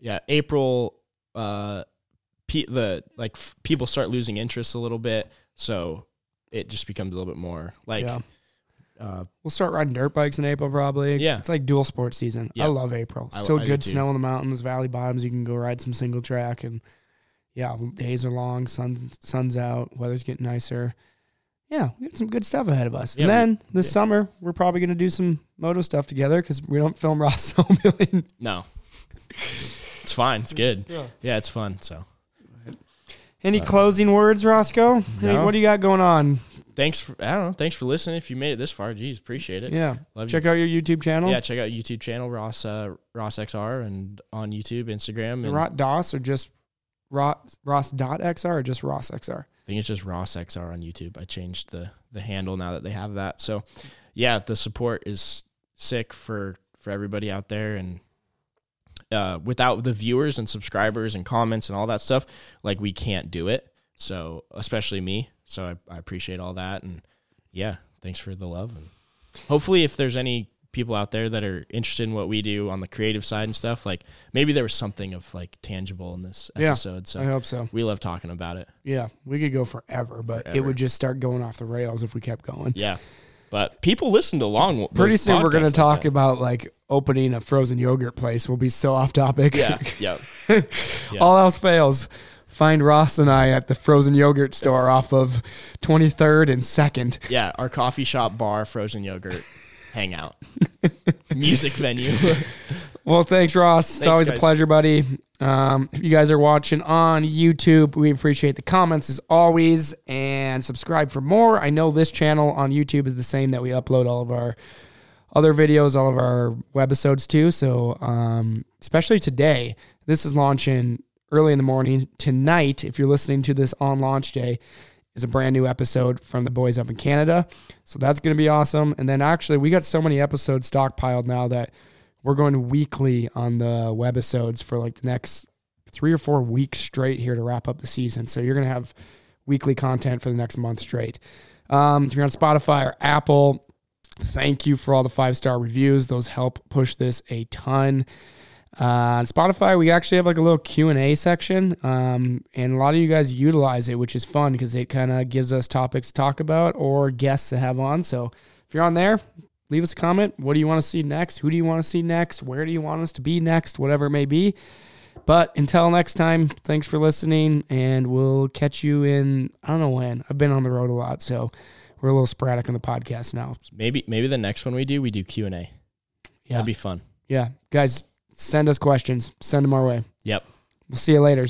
Yeah. April, uh, pe- the like f- people start losing interest a little bit. So it just becomes a little bit more like, yeah, uh, we'll start riding dirt bikes in April probably. Yeah. it's like dual sport season. Yeah. I love April. I- I good snow in the mountains, valley bottoms. You can go ride some single track and yeah, days are long. Sun's sun's out. Weather's getting nicer. Yeah, we got some good stuff ahead of us. Yeah, and we- then this yeah. summer, we're probably gonna do some moto stuff together because we don't film Ross so million. no, it's fine. It's good. Yeah. Yeah. It's fun. So Any Uh, closing words, Roscoe? Hey, No. what do you got going on? thanks for, I don't know. Thanks for listening. If you made it this far, geez, appreciate it. Yeah, Love check out your YouTube channel. Yeah. Check out YouTube channel, Ross, uh, Ross XR and on YouTube, Instagram. And Rot DOS or just Ross dot XR or just Ross XR? I think it's just Ross XR on YouTube. I changed the the handle now that they have that. So, yeah, the support is sick for for everybody out there, and uh, without the viewers and subscribers and comments and all that stuff, like we can't do it. So, especially me. So I, I appreciate all that, and yeah, thanks for the love, and hopefully, if there's any people out there that are interested in what we do on the creative side and stuff, like maybe there was something of like tangible in this Yeah, episode. So I hope so. we love talking about it. Yeah, we could go forever, but it would just start going off the rails if we kept going. Yeah. But people listen to long. Pretty soon we're going to talk like about like opening a frozen yogurt place. We'll be so off topic. Yeah. Yeah. Yeah. All else fails. Find Ross and I at the frozen yogurt store off of 23rd and 2nd. Yeah. Our coffee shop, bar, frozen yogurt, hangout, music venue. Well, thanks, Ross. It's Thanks, always a pleasure, buddy. Um, if you guys are watching on YouTube, we appreciate the comments as always, and subscribe for more. I know this channel on YouTube is the same that we upload all of our other videos, all of our webisodes too. So, um, especially today, this is launching early in the morning. Tonight, if you're listening to this on launch day, is a brand new episode from the boys up in Canada. So that's going to be awesome. And then actually, we got so many episodes stockpiled now that we're going weekly on the webisodes for like the next three or four weeks straight here to wrap up the season. So you're going to have weekly content for the next month straight. Um, if you're on Spotify or Apple, thank you for all the five star reviews. Those help push this a ton. Uh, on Spotify, we actually have like a little Q and A section, um, and a lot of you guys utilize it, which is fun because it kind of gives us topics to talk about or guests to have on. So if you're on there, leave us a comment. What do you want to see next? Who do you want to see next? Where do you want us to be next? Whatever it may be. But until next time, thanks for listening, and we'll catch you in I don't know when. I've been on the road a lot, so we're a little sporadic on the podcast now. maybe maybe the next one we do, we do Q and A. Yeah, That'd be fun. yeah, guys, send us questions. Send them our way. Yep. We'll see you later.